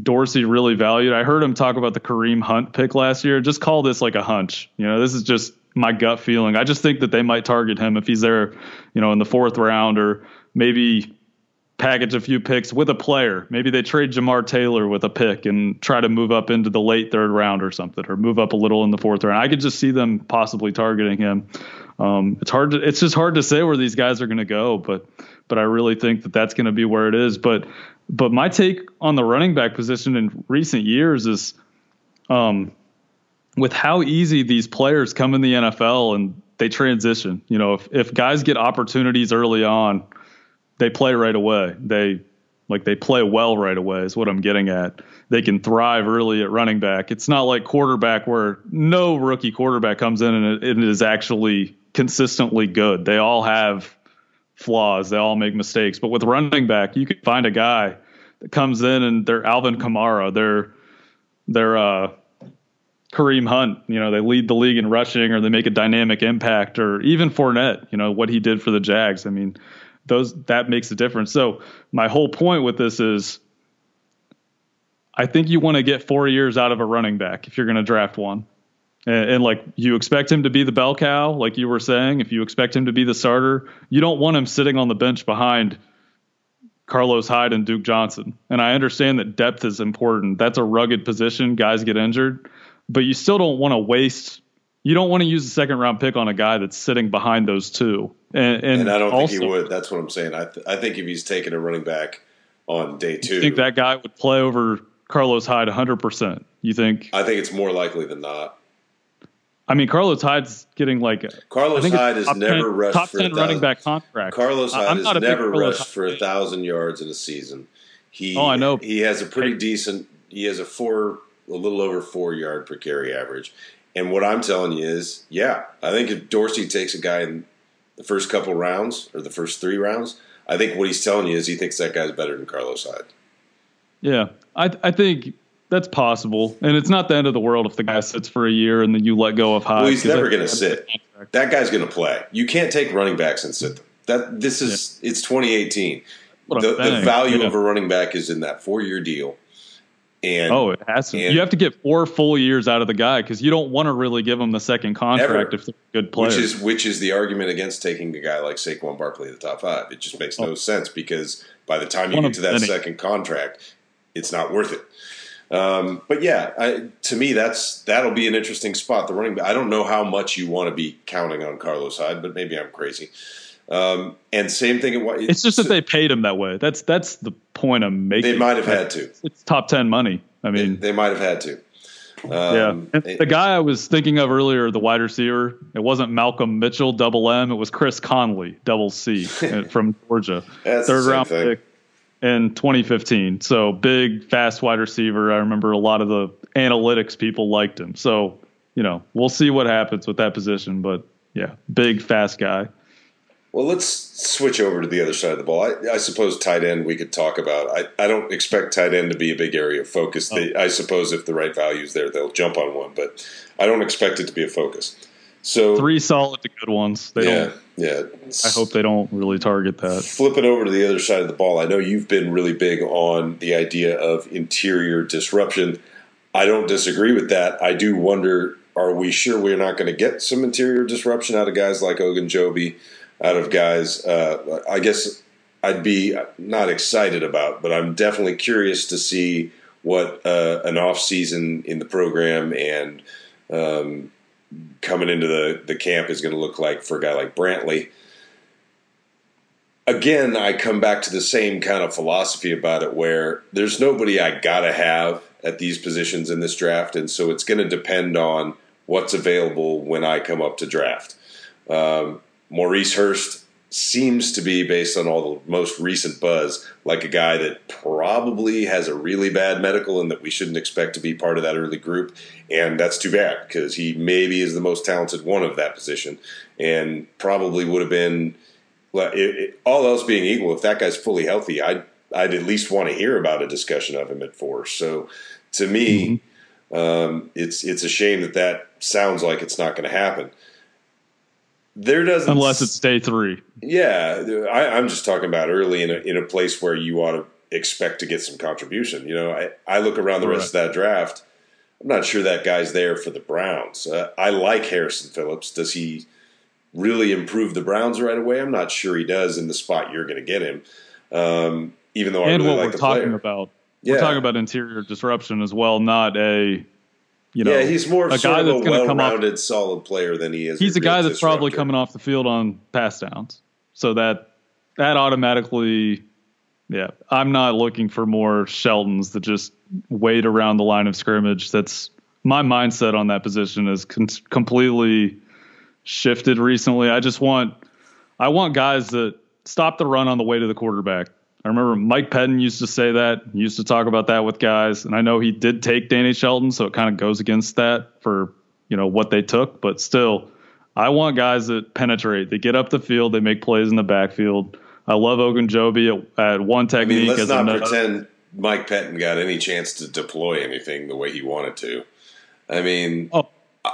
Dorsey really valued. I heard him talk about the Kareem Hunt pick last year. Just call this like a hunch. You know, this is just my gut feeling. I just think that they might target him if he's there, you know, in the fourth round or maybe package a few picks with a player. Maybe they trade Jamar Taylor with a pick and try to move up into the late third round or something, or move up a little in the fourth round. I could just see them possibly targeting him. Um, it's hard to, it's just hard to say where these guys are going to go, but, but I really think that that's going to be where it is. But, but my take on the running back position in recent years is, um, with how easy these players come in the NFL and they transition. You know, if, if guys get opportunities early on, they play right away. They like they play well right away is what I'm getting at. They can thrive early at running back. It's not like quarterback where no rookie quarterback comes in and it, is actually consistently good. They all have flaws. They all make mistakes. But with running back, you can find a guy that comes in and they're Alvin Kamara. They're they're uh Kareem Hunt, you know, they lead the league in rushing or they make a dynamic impact or even Fournette, you know, what he did for the Jags. I mean, those that makes a difference. So my whole point with this is I think you want to get four years out of a running back if you're going to draft one. And, and like you expect him to be the bell cow, like you were saying, if you expect him to be the starter, you don't want him sitting on the bench behind Carlos Hyde and Duke Johnson. And I understand that depth is important. That's a rugged position. Guys get injured, but you still don't want to waste. You don't want to use a second round pick on a guy that's sitting behind those two. And, and, and I don't also, think he would. That's what I'm saying. I th- I think if he's taking a running back on day two, I think that guy would play over Carlos Hyde 100%. You think? I think it's more likely than not. I mean, Carlos Hyde's getting like. Carlos Hyde top never 10 rushed top for a 10 running back contract. Carlos Hyde I'm has not a big never rushed Hyde for a thousand yards in a season. He, Oh, I know. He has a pretty decent. He has a four, a little over four yard per carry average. And what I'm telling you is, yeah, I think if Dorsey takes a guy in the first couple rounds or the first three rounds, I think what he's telling you is he thinks that guy's better than Carlos Hyde. Yeah, I I think that's possible, and it's not the end of the world if the guy sits for a year and then you let go of Hyde. Well, he's never going to sit. That guy's going to play. You can't take running backs and sit them. That this is it's 2018. The, the value yeah. of a running back is in that four year deal. And Oh, it has to. you have to get four full years out of the guy because you don't want to really give him the second contract Ever. if they're a good player. which is which is the argument against taking a guy like Saquon Barkley at the top five. It just makes no Oh. sense because by the time you One get to that many. second contract, it's not worth it. Um, but yeah, I, to me, that's that'll be an interesting spot. The running back. I don't know how much you want to be counting on Carlos Hyde, but maybe I'm crazy. Um, and same thing. At, it's just that they paid him that way. That's that's the point I'm making. they might have had to. It's top ten money. I mean, they might have had to. yeah. Um, And it- the guy I was thinking of earlier, the wide receiver, it wasn't Malcolm Mitchell, double M. It was Chris Conley, double C, uh, from Georgia. That's the third same round thing. pick in 2015. So big, fast wide receiver. I remember a lot of the analytics people liked him. So you know, we'll see what happens with that position. But yeah, big, fast guy. Well, let's switch over to the other side of the ball. I, I suppose tight end we could talk about. I, I don't expect tight end to be a big area of focus. Oh. They, I suppose if the right value is there, they'll jump on one, but I don't expect it to be a focus. So Three solid to good ones. They yeah, don't. yeah. I hope they don't really target that. Flip it over to the other side of the ball. I know you've been really big on the idea of interior disruption. I don't disagree with that. I do wonder are we sure we're not going to get some interior disruption out of guys like Ogunjobi, out of guys? Uh, I guess I'd be not excited about, but I'm definitely curious to see what uh, an off season in the program and um, coming into the, the camp is going to look like for a guy like Brantley. Again, I come back to the same kind of philosophy about it where there's nobody I got to have at these positions in this draft. And so it's going to depend on what's available when I come up to draft. Um, Maurice Hurst seems to be, based on all the most recent buzz, like a guy that probably has a really bad medical and that we shouldn't expect to be part of that early group. And that's too bad because he maybe is the most talented one of that position and probably would have been, well, it, it, all else being equal, if that guy's fully healthy, I'd, I'd at least want to hear about a discussion of him at four. So to me, mm-hmm. um, it's, it's a shame that that sounds like it's not going to happen there doesn't unless it's day three. Yeah, I, am just talking about early in a in a place where you ought to expect to get some contribution. You know, I, I look around the rest right. of that draft. I'm not sure that guy's there for the Browns. Uh, I like Harrison Phillips. Does he really improve the Browns right away? I'm not sure he does in the spot you're going to get him. Um, even though and I really what like we're talking player. about, yeah. we're talking about interior disruption as well, not a you know, yeah, he's more of a guy that's going to come well-rounded, solid player than he is. He's a, a guy that's disruptor. probably coming off the field on pass downs, so that that automatically, yeah. I'm not looking for more Sheltons that just wait around the line of scrimmage. That's my mindset on that position is con- completely shifted recently. I just want, I want guys that stop the run on the way to the quarterback. I remember Mike Pettine used to say that, he used to talk about that with guys, and I know he did take Danny Shelton, so it kind of goes against that for you know what they took, but still, I want guys that penetrate. They get up the field, they make plays in the backfield. I love Ogunjobi at, at one technique. I mean, let's not another. pretend Mike Pettine got any chance to deploy anything the way he wanted to. I mean, oh,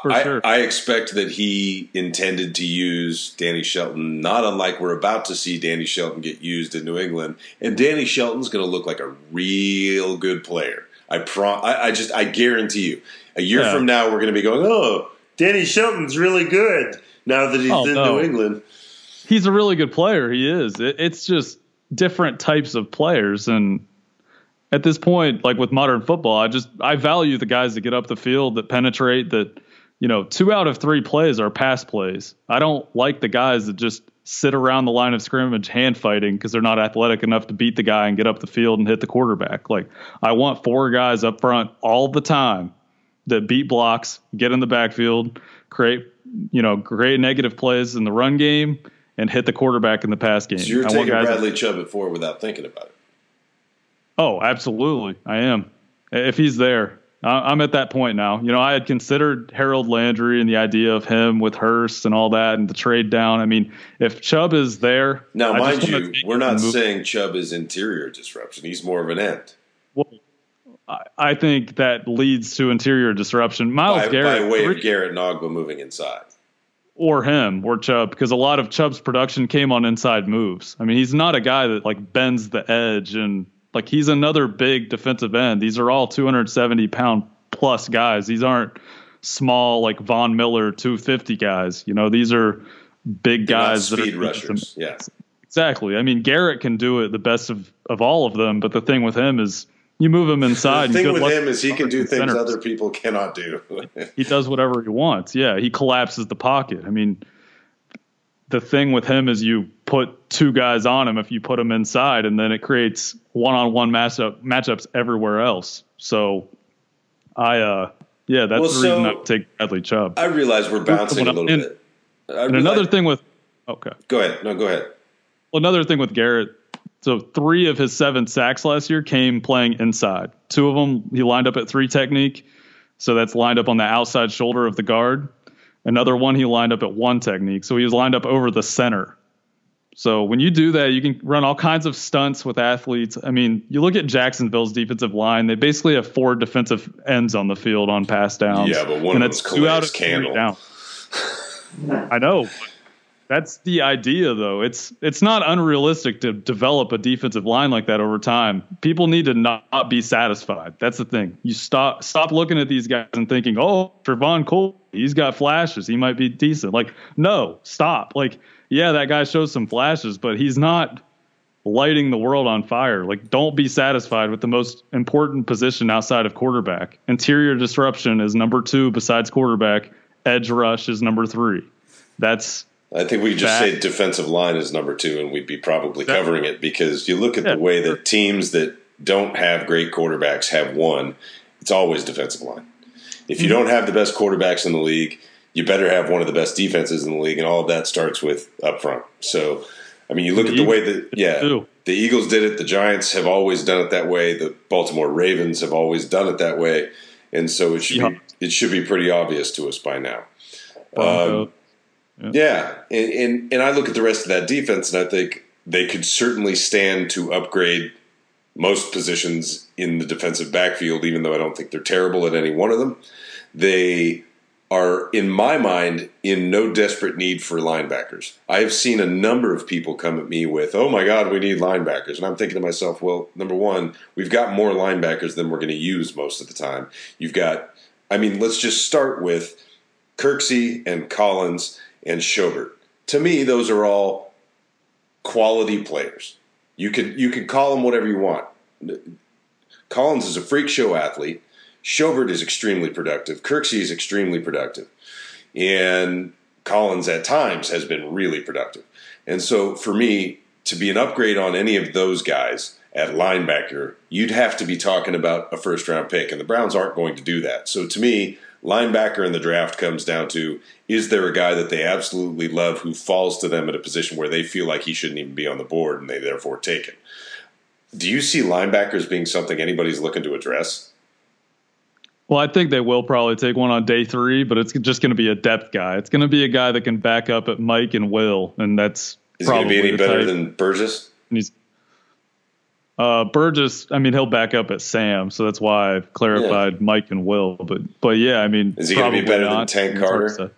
I, sure. I, expect that he intended to use Danny Shelton, not unlike we're about to see Danny Shelton get used in New England. And Danny Shelton's going to look like a real good player. I prom. I, I just I guarantee you, a year yeah. from now we're going to be going, oh, Danny Shelton's really good now that he's oh, in no. New England. He's a really good player. He is. It, it's just different types of players and at this point like with modern football i just i value the guys that get up the field that penetrate that you know, two out of three plays are pass plays. I don't like the guys that just sit around the line of scrimmage hand fighting because they're not athletic enough to beat the guy and get up the field and hit the quarterback. Like, I want four guys up front all the time that beat blocks, get in the backfield, create, you know, create negative plays in the run game and hit the quarterback in the pass game. So you're I taking Bradley Chubb at four without thinking about it. Oh, absolutely. I am. If he's there, I'm at that point now. You know, I had considered Harold Landry and the idea of him with Hurst and all that and the trade down. I mean, if Chubb is there. Now, I mind you, we're not saying Chubb is interior disruption. He's more of an end. Well, I think that leads to interior disruption. Myles by, Garrett. By way of Garrett Nogba moving inside. Or him, or Chubb, because a lot of Chubb's production came on inside moves. I mean, he's not a guy that like bends the edge and like he's another big defensive end. These are all 270 pound plus guys. These aren't small like Von Miller 250 guys. You know, these are big They're guys that speed are rushers. Yeah. Exactly. I mean, Garrett can do it the best of, of all of them, but the thing with him is you move him inside. The thing with him is he can do things other people cannot do. he does whatever he wants. Yeah, he collapses the pocket. I mean, the thing with him is you put two guys on him if you put him inside, and then it creates one-on-one matchup matchups everywhere else. So, I uh, yeah, that's well, the reason I take Bradley Chubb. I realize we're bouncing a little and, bit. I and another thing with okay, go ahead. No, go ahead. Well, another thing with Garrett. So three of his seven sacks last year came playing inside. Two of them he lined up at three technique, so that's lined up on the outside shoulder of the guard. Another one he lined up at one technique. So he was lined up over the center. So when you do that, you can run all kinds of stunts with athletes. I mean, you look at Jacksonville's defensive line; they basically have four defensive ends on the field on pass downs. Yeah, but one and of them's two out of Candle. Down. I know. That's the idea, though. It's it's not unrealistic to develop a defensive line like that over time. People need to not be satisfied. That's the thing. You stop stop looking at these guys and thinking, "Oh, Trevon Coley, he's got flashes. He might be decent." Like, no, stop. Like, yeah, that guy shows some flashes, but he's not lighting the world on fire. Like, don't be satisfied with the most important position outside of quarterback. Interior disruption is number two besides quarterback. Edge rush is number three. That's I think we just say defensive line is number two, and we'd be probably covering it because you look at yeah, the way that teams that don't have great quarterbacks have won. It's always defensive line. If you mm-hmm. don't have the best quarterbacks in the league, you better have one of the best defenses in the league, and all of that starts with up front. So, I mean, you look the at the way that yeah, the Eagles did it. The Giants have always done it that way. The Baltimore Ravens have always done it that way, and so it should yeah. be it should be pretty obvious to us by now. Um, yeah, yeah. And, and and I look at the rest of that defense, and I think they could certainly stand to upgrade most positions in the defensive backfield, even though I don't think they're terrible at any one of them. They are, in my mind, in no desperate need for linebackers. I have seen a number of people come at me with, oh my God, we need linebackers. And I'm thinking to myself, well, number one, we've got more linebackers than we're going to use most of the time. You've got, I mean, let's just start with Kirksey and Collins and Schobert. To me, those are all quality players. You can you can call them whatever you want. Collins is a freak show athlete. Schobert is extremely productive. Kirksey is extremely productive, and Collins at times has been really productive. And so, for me to be an upgrade on any of those guys at linebacker, you'd have to be talking about a first round pick, and the Browns aren't going to do that. So, to me, linebacker in the draft comes down to is there a guy that they absolutely love who falls to them at a position where they feel like he shouldn't even be on the board and they therefore take him? Do you see linebackers being something anybody's looking to address? Well, I think they will probably take one on day three, but it's just going to be a depth guy. It's going to be a guy that can back up at Mike and Will, and that's is he going to be any better type. than Burgess? And he's uh, Burgess, I mean, he'll back up at Sam, so that's why I've clarified yeah. Mike and Will. But but yeah, I mean, is he going to be better than Tank Carter?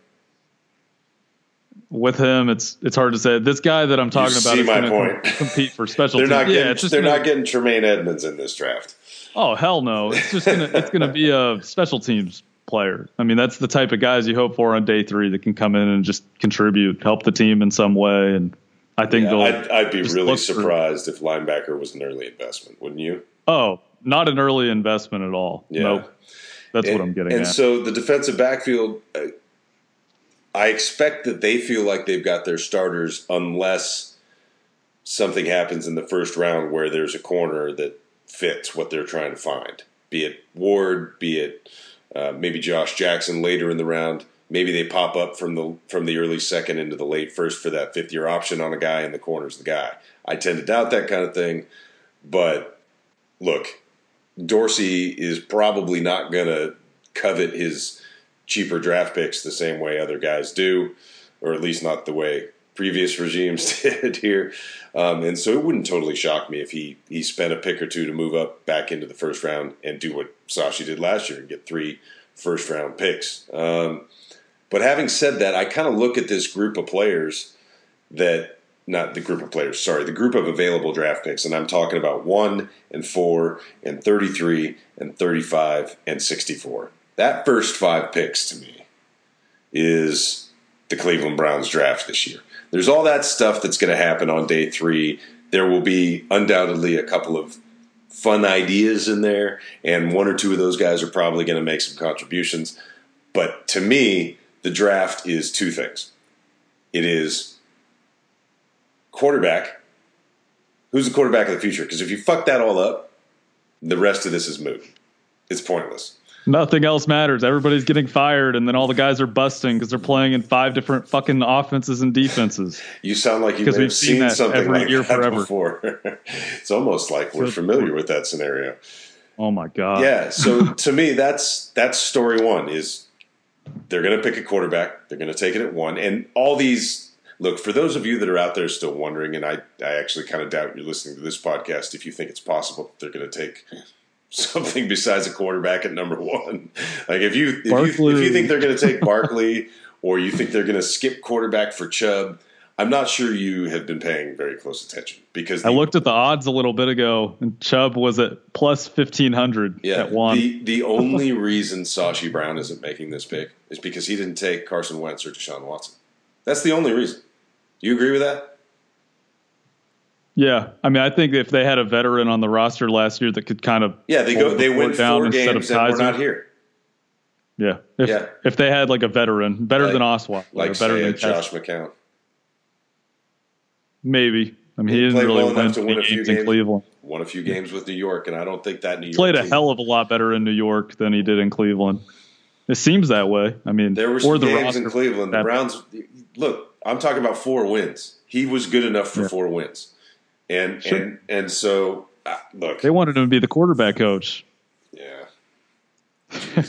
With him, it's it's hard to say. This guy that I'm talking about is going to compete for special. they're teams. not getting, yeah, they're gonna, not getting Tremaine Edmunds in this draft. Oh hell no! It's just gonna it's gonna be a special teams player. I mean, that's the type of guys you hope for on day three that can come in and just contribute, help the team in some way, and I think yeah, I'd, I'd, be really surprised for, if linebacker was an early investment, wouldn't you? Oh, not an early investment at all. Yeah. Nope. That's and, what I'm getting and at. so the defensive backfield, uh, I expect that they feel like they've got their starters unless something happens in the first round where there's a corner that fits what they're trying to find, be it Ward, be it uh, maybe Josh Jackson later in the round maybe they pop up from the from the early second into the late first for that fifth year option on a guy and the corner's the guy. I tend to doubt that kind of thing, but look, Dorsey is probably not going to covet his cheaper draft picks the same way other guys do, or at least not the way previous regimes did here. Um, and so it wouldn't totally shock me if he he spent a pick or two to move up back into the first round and do what Sashi did last year and get three first round picks. Um, but having said that, I kind of look at this group of players that not the group of players, sorry, the group of available draft picks, and I'm talking about one and four and 33 and 35 and 64. That first five picks to me is the Cleveland Browns draft this year. There's all that stuff that's going to happen on day three. There will be undoubtedly a couple of fun ideas in there, and one or two of those guys are probably going to make some contributions. But to me, the draft is two things it is quarterback. Who's the quarterback of the future? Because if you fuck that all up, the rest of this is moot. It's pointless. Nothing else matters. Everybody's getting fired, and then all the guys are busting because they're playing in five different fucking offenses and defenses. You sound like you've seen, seen something every like year that forever. before. it's almost like we're familiar with that scenario. Oh my god! Yeah. So to me, that's that's story one. Is they're going to pick a quarterback. They're going to take it at one. And all these look for those of you that are out there still wondering, and I, I actually kind of doubt you're listening to this podcast if you think it's possible they're going to take something besides a quarterback at number one. Like if you if you, if you think they're going to take Barkley or you think they're going to skip quarterback for Chubb, I'm not sure you have been paying very close attention because the, I looked at the odds a little bit ago, and Chubb was at plus fifteen hundred yeah, at one. The the only reason Sashi Brown isn't making this pick is because he didn't take Carson Wentz or Deshaun Watson. That's the only reason. Do you agree with that? Yeah, I mean, I think if they had a veteran on the roster last year that could kind of yeah, they go they win four games and we're not here. Yeah, if, yeah. If they had like a veteran, better like, than Osweiler, like better than Josh McCown. Maybe. I mean, he, he didn't really well win, to win a few games in Cleveland. Won a few games with New York, and I don't think that New York played a team, hell of a lot better in New York than he did in Cleveland. It seems that way. I mean, there were some the games in Cleveland. The Browns. Look, I'm talking about four wins. He was good enough for yeah. four wins, and sure. and and so uh, look, they wanted him to be the quarterback coach. Yeah.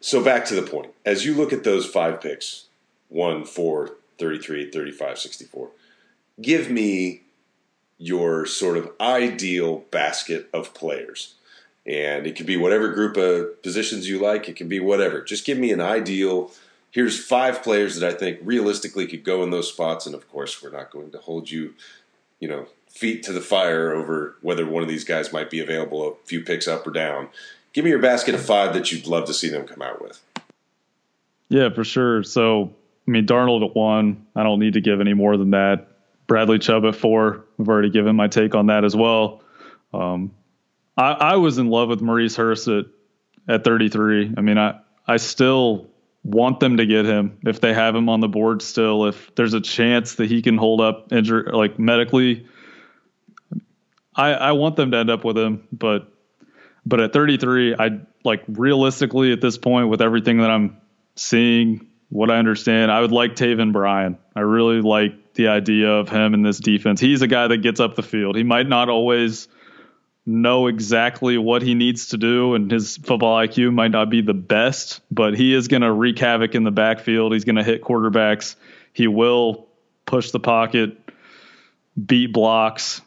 so back to the point. As you look at those five picks, 1, 4, 33, 35, 64, give me your sort of ideal basket of players. And it could be whatever group of positions you like. It can be whatever. Just give me an ideal. Here's five players that I think realistically could go in those spots. And of course, we're not going to hold you, you know, feet to the fire over whether one of these guys might be available a few picks up or down. Give me your basket of five that you'd love to see them come out with. Yeah, for sure. So, I mean, Darnold at one. I don't need to give any more than that. Bradley Chubb at four. I've already given my take on that as well. Um, I, I, was in love with Maurice Hurst at, at 33. I mean, I, I still want them to get him if they have him on the board still. If there's a chance that he can hold up injury, like medically, I, I want them to end up with him. But but at 33, I like realistically at this point with everything that I'm seeing, what I understand, I would like Taven Bryan. I really like the idea of him in this defense. He's a guy that gets up the field. He might not always know exactly what he needs to do, and his football IQ might not be the best, but he is going to wreak havoc in the backfield. He's going to hit quarterbacks. He will push the pocket, beat blocks.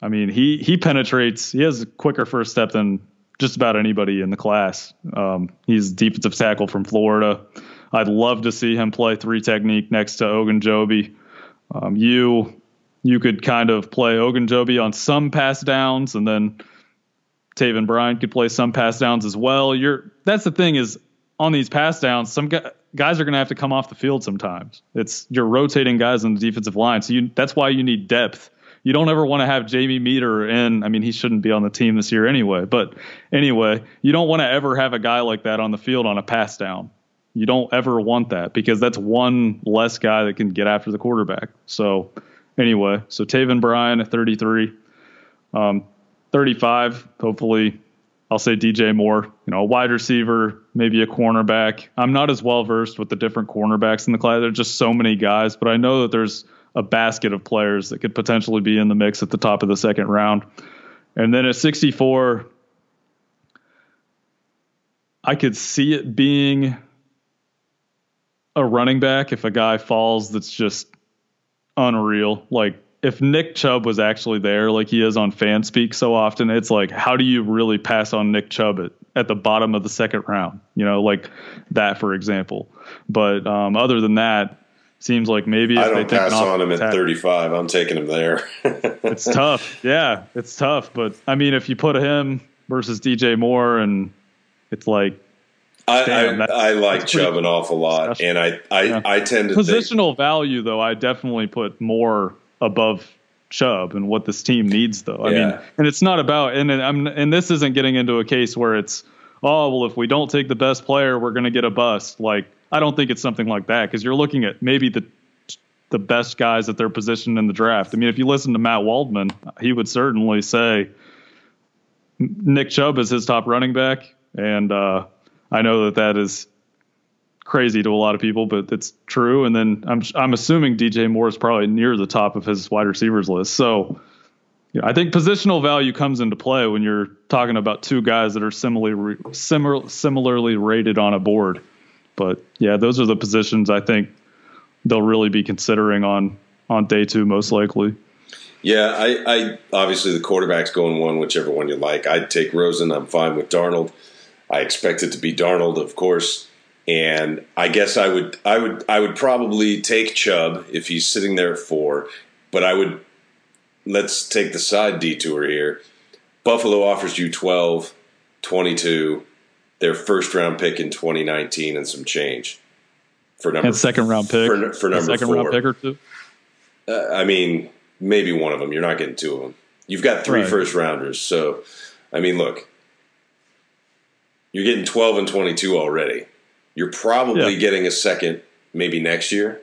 I mean, he he penetrates. He has a quicker first step than just about anybody in the class. Um, he's defensive tackle from Florida. I'd love to see him play three technique next to Ogunjobi. Um, you you could kind of play Ogunjobi on some pass downs, and then Taven Bryan could play some pass downs as well. You're that's the thing is on these pass downs, some guys are going to have to come off the field sometimes. It's you're rotating guys on the defensive line, so you, that's why you need depth. You don't ever want to have Jamie Meder in. I mean, he shouldn't be on the team this year anyway. But anyway, you don't want to ever have a guy like that on the field on a pass down. You don't ever want that because that's one less guy that can get after the quarterback. So anyway, so Taven Bryan at 33, um, 35. Hopefully, I'll say DJ Moore. You know, a wide receiver, maybe a cornerback. I'm not as well versed with the different cornerbacks in the class. There's just so many guys, but I know that there's a basket of players that could potentially be in the mix at the top of the second round. And then at 64, I could see it being a running back if a guy falls that's just unreal. Like if Nick Chubb was actually there, like he is on FanSpeak so often, it's like, how do you really pass on Nick Chubb at, at the bottom of the second round? You know, like that, for example. But um, other than that, seems like maybe I don't pass on him at 35. I'm taking him there. it's tough. Yeah, it's tough. But I mean, if you put him versus DJ Moore, and it's like I, Damn, I, I, like Chubb an awful lot, special. and I I, yeah. I tend to positional think, value though. I definitely put more above Chubb and what this team needs though. I yeah. mean, and it's not about and I'm and this isn't getting into a case where it's oh well if we don't take the best player we're going to get a bust. Like I don't think it's something like that because you're looking at maybe the the best guys at their position in the draft. I mean, if you listen to Matt Waldman, he would certainly say Nick Chubb is his top running back, and uh, I know that that is crazy to a lot of people, but it's true. And then I'm I'm assuming DJ Moore is probably near the top of his wide receivers list. So yeah, I think positional value comes into play when you're talking about two guys that are similarly similar, similarly rated on a board. But yeah, those are the positions I think they'll really be considering on on day two, most likely. Yeah, I, I obviously the quarterback's going one, whichever one you like. I'd take Rosen. I'm fine with Darnold. I expect it to be Darnold, of course. And I guess I would I would I would probably take Chubb if he's sitting there at four, but I would let's take the side detour here. Buffalo offers you 12, 22, their first round pick in 2019 and some change for number and second round pick for, for number second four. round pick or two. Uh, I mean, maybe one of them. You're not getting two of them. You've got three right. first rounders, so I mean, look, you're getting 12 and 22 already. You're probably yeah. getting a second, maybe next year,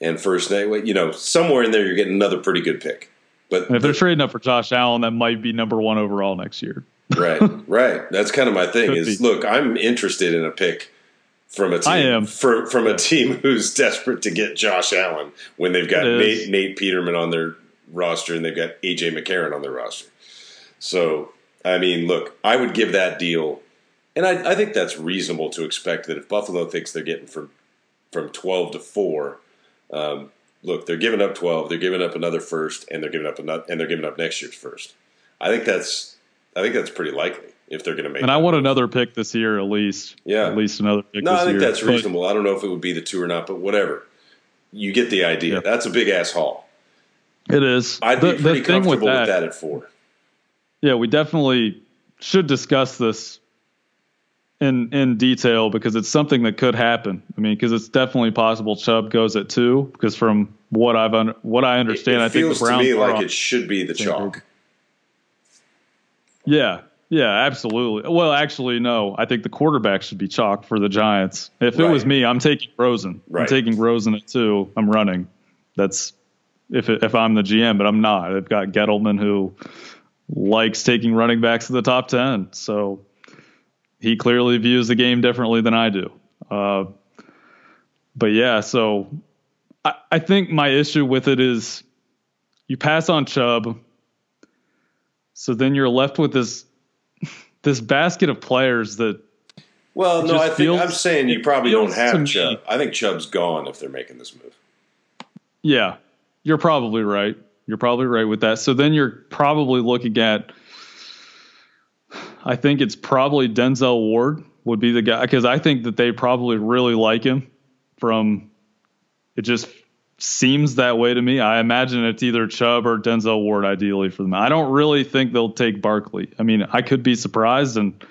and first, you know, somewhere in there, you're getting another pretty good pick. But and if they're trading up for Josh Allen, that might be number one overall next year. right, right. That's kind of my thing. Could is be. look, I'm interested in a pick from a team. I am. For, from a team who's desperate to get Josh Allen when they've got Nate, Nate Peterman on their roster and they've got AJ McCarron on their roster. So, I mean, look, I would give that deal, and I, I think that's reasonable to expect that if Buffalo thinks they're getting from from twelve to four, um, look, they're giving up twelve, they're giving up another first, and they're giving up another, and they're giving up next year's first. I think that's I think that's pretty likely if they're going to make. And I want another pick this year at least. Yeah, at least another pick. No, I think year. that's reasonable. But, I don't know if it would be the two or not, but whatever. You get the idea. Yeah. That's a big ass haul. It is. I'd be the, pretty comfortable with that, with that at four. Yeah, we definitely should discuss this in in detail because it's something that could happen. I mean, because it's definitely possible Chubb goes at two. Because from what I've un, what I understand, it, it I think the Browns to me like it should be the chalk. Yeah, yeah, absolutely. Well, actually, no. I think the quarterback should be chalk for the Giants. If right. it was me, I'm taking Rosen. Right. I'm taking Rosen at two. I'm running. That's if it, if I'm the GM, but I'm not. I've got Gettleman who likes taking running backs to the top ten, so he clearly views the game differently than I do. Uh, but yeah, so I, I think my issue with it is you pass on Chubb, so then you're left with this this basket of players that. Well, no, I think I'm saying you probably don't have Chubb. I think Chubb's gone if they're making this move. Yeah, you're probably right. You're probably right with that. So then you're probably looking at. I think it's probably Denzel Ward would be the guy because I think that they probably really like him. From it just seems that way to me. I imagine it's either Chubb or Denzel Ward ideally for them. I don't really think they'll take Barkley. I mean, I could be surprised, and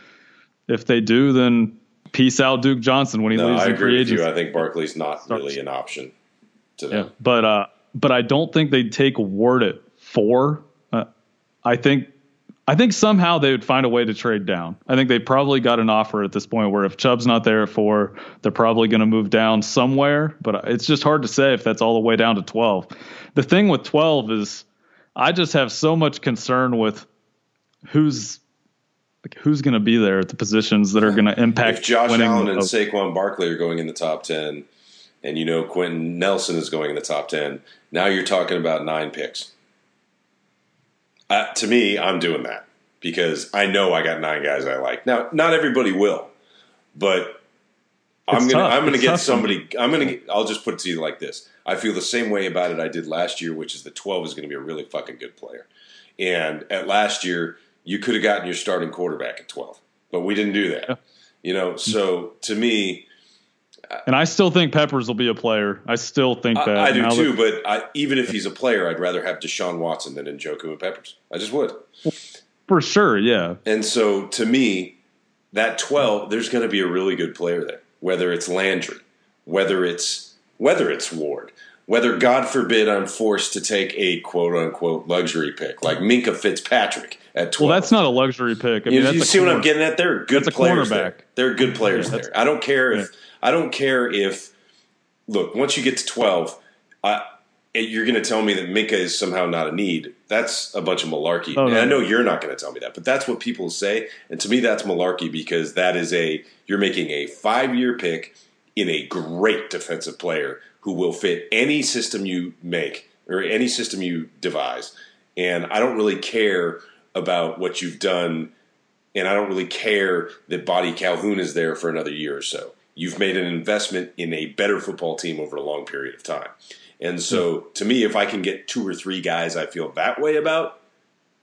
if they do, then peace out Duke Johnson when he no, leaves I in free agency. I think Barkley's not really an option to them. Yeah, but uh, but I don't think they'd take Ward at four. Uh, I think I think somehow they would find a way to trade down. I think they probably got an offer at this point where if Chubb's not there at four, they're probably going to move down somewhere. But it's just hard to say if that's all the way down to 12. The thing with 12 is I just have so much concern with who's like who's going to be there at the positions that are going to impact. If Josh Allen and Saquon Barkley are going in the top 10, and you know Quenton Nelson is going in the top 10, now you're talking about nine picks. Uh, to me, I'm doing that because I know I got nine guys I like. Now, not everybody will, but I'm gonna tough. I'm gonna it's get somebody. I'm gonna. Get, I'll just put it to you like this. I feel the same way about it I did last year, which is the 12 is going to be a really fucking good player. And at last year, you could have gotten your starting quarterback at 12, but we didn't do that. Yeah. You know, so to me, and I still think Peppers will be a player. I still think that. I, I do too, but I, even if he's a player, I'd rather have Deshaun Watson than Njoku and Peppers. I just would. For sure, yeah. And so to me, that 12, there's going to be a really good player there, whether it's Landry, whether it's whether it's Ward, whether God forbid I'm forced to take a quote unquote luxury pick like Minkah Fitzpatrick at 12. Well, that's not a luxury pick. I mean, you, you see what I'm getting at? There are good players there. Are good players yeah, there. I don't care if. I don't care if look, once you get to 12, I, you're going to tell me that Minkah is somehow not a need. That's a bunch of malarkey. Oh, no. And I know you're not going to tell me that, but that's what people say. And to me, that's malarkey because that is a, you're making a five year pick in a great defensive player who will fit any system you make or any system you devise. And I don't really care about what you've done. And I don't really care that Boddy-Calhoun is there for another year or so. You've made an investment in a better football team over a long period of time. And so, hmm. to me, if I can get two or three guys I feel that way about,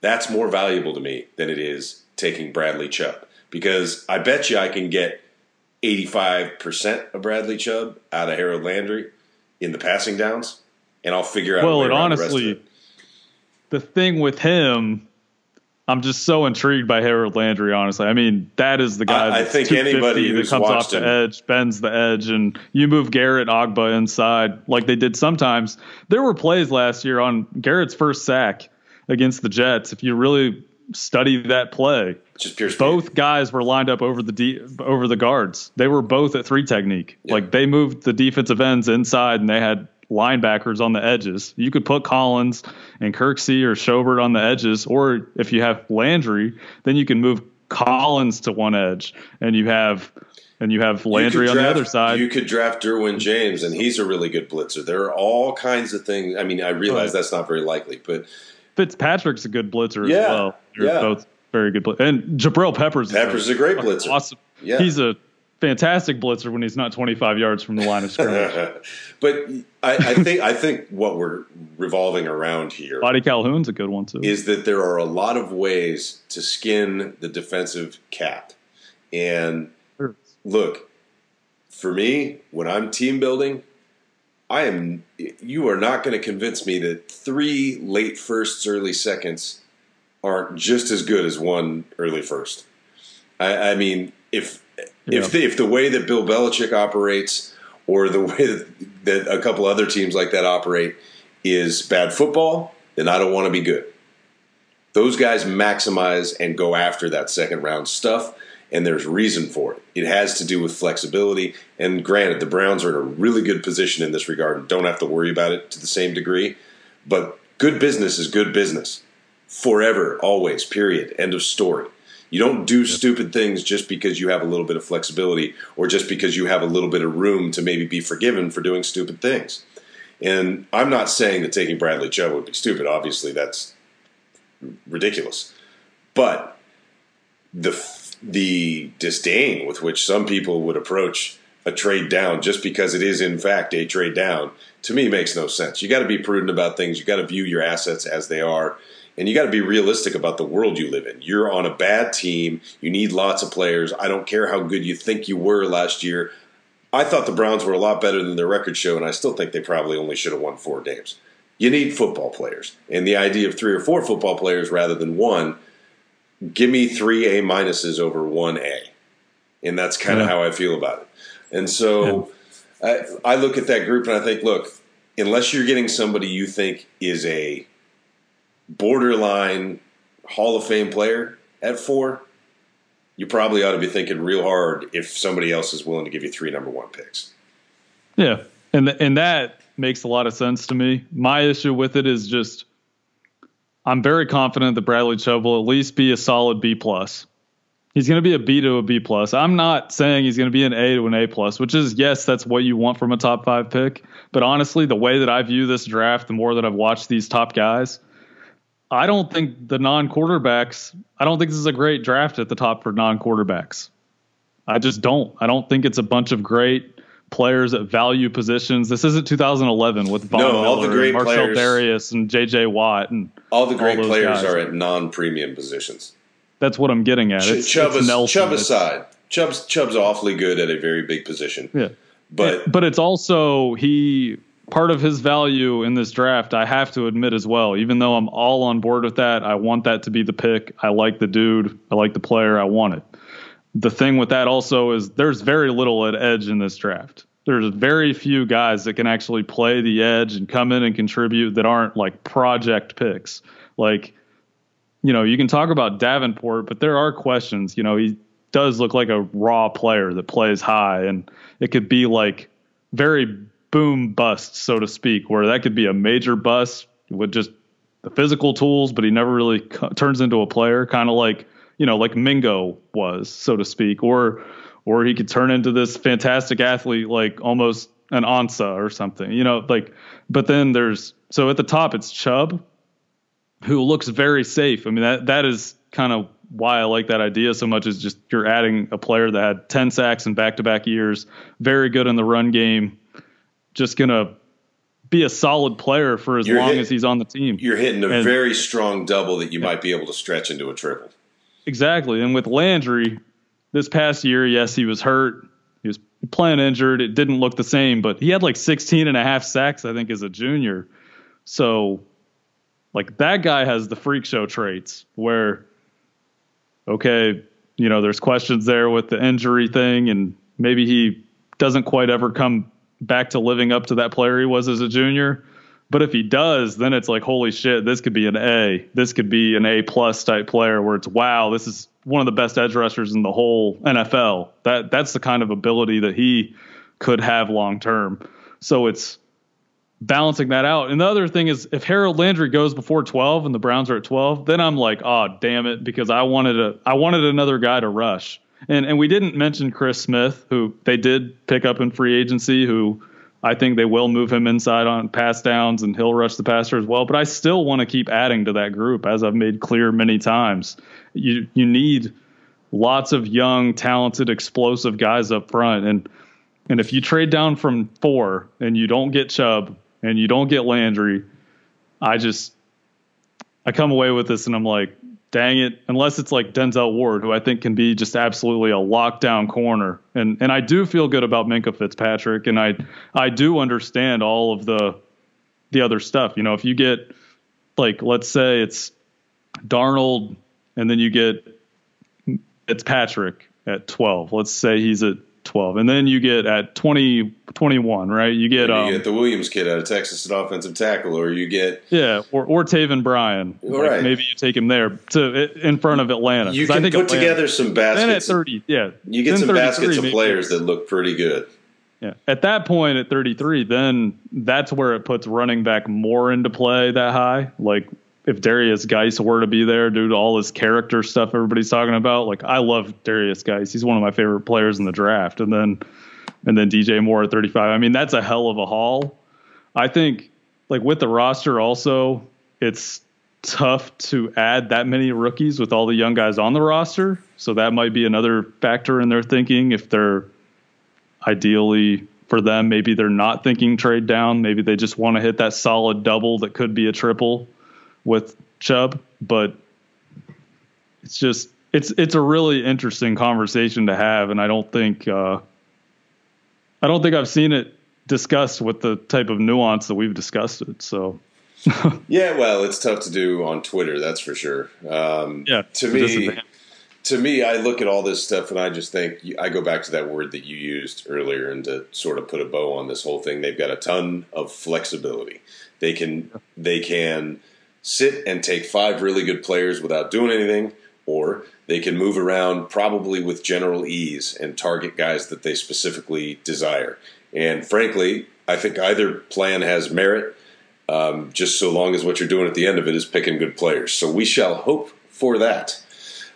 that's more valuable to me than it is taking Bradley Chubb. Because I bet you I can get 85% of Bradley Chubb out of Harold Landry in the passing downs, and I'll figure out. Well, and honestly, the, the thing with him, I'm just so intrigued by Harold Landry. Honestly, I mean that is the guy. I, I think anybody that comes off the him. edge bends the edge, and you move Garrett Ogbah inside like they did sometimes. There were plays last year on Garrett's first sack against the Jets. If you really study that play, just pure both guys were lined up over the de- over the guards. They were both at three technique. Yeah. Like they moved the defensive ends inside, and they had linebackers on the edges. You could put Collins and Kirksey or Schobert on the edges, or if you have Landry, then you can move Collins to one edge, and you have and you have Landry you on the other side. You could draft Derwin James, and he's a really good blitzer. There are all kinds of things. I mean, I realize that's not very likely, but Fitzpatrick's a good blitzer yeah, as well. They're yeah. both very good. Blitz- and Jabril Peppers. Peppers is a, great blitzer. Awesome. Yeah. He's a fantastic blitzer when he's not 25 yards from the line of scrimmage. but I, I, think I think what we're revolving around here, Boddy-Calhoun's a good one too, is that there are a lot of ways to skin the defensive cat. And sure. look, for me, when I'm team building, I am. You are not going to convince me that three late firsts, early seconds aren't just as good as one early first. I, I mean, if yeah. if the, if the way that Bill Belichick operates, or the way that, that a couple other teams like that operate, is bad football, then I don't want to be good. Those guys maximize and go after that second round stuff and there's reason for it. It has to do with flexibility. And granted, the Browns are in a really good position in this regard and don't have to worry about it to the same degree. But good business is good business forever, always, period. End of story. You don't do stupid things just because you have a little bit of flexibility or just because you have a little bit of room to maybe be forgiven for doing stupid things. And I'm not saying that taking Bradley Chubb would be stupid. Obviously, that's ridiculous. But the the disdain with which some people would approach a trade down just because it is in fact a trade down to me makes no sense. You got to be prudent about things. You got to view your assets as they are and you got to be realistic about the world you live in. You're on a bad team. You need lots of players. I don't care how good you think you were last year. I thought the Browns were a lot better than their record show, and I still think they probably only should have won four games. You need football players. And the idea of three or four football players rather than one give me three A minuses over one A. And that's kind of yeah. how I feel about it. And so yeah. I, I look at that group and I think, look, unless you're getting somebody you think is a borderline Hall of Fame player at four, you probably ought to be thinking real hard if somebody else is willing to give you three number one picks. Yeah. And, and that makes a lot of sense to me. My issue with it is just I'm very confident that Bradley Chubb will at least be a solid B plus. He's going to be a B to a B plus. I'm not saying he's going to be an A to an A plus, which is yes, that's what you want from a top five pick. But honestly, the way that I view this draft, the more that I've watched these top guys, I don't think the non quarterbacks. I don't think this is a great draft at the top for non quarterbacks. I just don't. I don't think it's a bunch of great players at value positions. This isn't 2011 with Von no, Miller all the great and Marcell players, Dareus and J.J. Watt and all the great all players guys. are at non-premium positions. That's what I'm getting at. It's, Chubb, it's Nelson. Chubb aside, Chubb's Chubb's awfully good at a very big position. Yeah, but but it's also he part of his value in this draft. I have to admit as well. Even though I'm all on board with that, I want that to be the pick. I like the dude. I like the player. I want it. The thing with that also is there's very little at edge in this draft there's very few guys that can actually play the edge and come in and contribute that aren't like project picks. Like, you know, you can talk about Davenport, but there are questions. You know, he does look like a raw player that plays high, and it could be like very boom bust, so to speak, where that could be a major bust with just the physical tools, but he never really co- turns into a player, kind of like, you know, like Mingo was, so to speak, or or he could turn into this fantastic athlete like almost an Ansah or something, you know, like, but then there's, so at the top it's Chubb, who looks very safe. I mean, that, that is kind of why I like that idea so much is just you're adding a player that had 10 sacks in back to back years, very good in the run game, just going to be a solid player for as you're long hit, as he's on the team. You're hitting a and, very strong double that you yeah. might be able to stretch into a triple. Exactly. And with Landry, this past year, yes, he was hurt. He was playing injured. It didn't look the same, but he had like 16 and a half sacks, I think, as a junior. So, like, that guy has the freak show traits where, okay, you know, there's questions there with the injury thing, and maybe he doesn't quite ever come back to living up to that player he was as a junior. But if he does, then it's like, holy shit, this could be an A. This could be an A plus type player where it's wow, this is one of the best edge rushers in the whole NFL. That that's the kind of ability that he could have long term. So it's balancing that out. And the other thing is if Harold Landry goes before 12 and the Browns are at 12, then I'm like, oh damn it, because I wanted a I wanted another guy to rush. And and we didn't mention Chris Smith, who they did pick up in free agency, who I think they will move him inside on pass downs and he'll rush the passer as well. But I still want to keep adding to that group, as I've made clear many times. You you need lots of young, talented, explosive guys up front. And and if you trade down from four and you don't get Chubb and you don't get Landry, I just I come away with this and I'm like, dang it, unless it's like Denzel Ward, who I think can be just absolutely a lockdown corner. And and I do feel good about Minkah Fitzpatrick, and I I do understand all of the the other stuff. You know, if you get like let's say it's Darnold, and then you get Fitzpatrick at twelve. Let's say he's at 12. And then you get at 20, 21, right? You get, um, you get the Williams kid out of Texas at offensive tackle, or you get. Yeah, or, or Taven Bryan. Like right. Maybe you take him there to in front of Atlanta. You can I think put Atlanta, together some baskets. Then at 30, yeah. You get some baskets of players that look pretty good. Yeah. At that point at 33, then that's where it puts running back more into play that high. Like if Derrius Guice were to be there due to all his character stuff everybody's talking about. Like I love Derrius Guice. He's one of my favorite players in the draft. And then and then DJ Moore at 35. I mean, that's a hell of a haul. I think like with the roster also, it's tough to add that many rookies with all the young guys on the roster. So that might be another factor in their thinking if they're ideally for them, maybe they're not thinking trade down. Maybe they just want to hit that solid double that could be a triple with Chubb, but it's just it's it's a really interesting conversation to have, and I don't think uh, I don't think I've seen it discussed with the type of nuance that we've discussed it. So. yeah, well, it's tough to do on Twitter, that's for sure. Um, yeah, to me, to me, I look at all this stuff and I just think I go back to that word that you used earlier, and to sort of put a bow on this whole thing, they've got a ton of flexibility. They can they can sit and take five really good players without doing anything, or they can move around probably with general ease and target guys that they specifically desire. And frankly, I think either plan has merit, um, just so long as what you're doing at the end of it is picking good players. So we shall hope for that.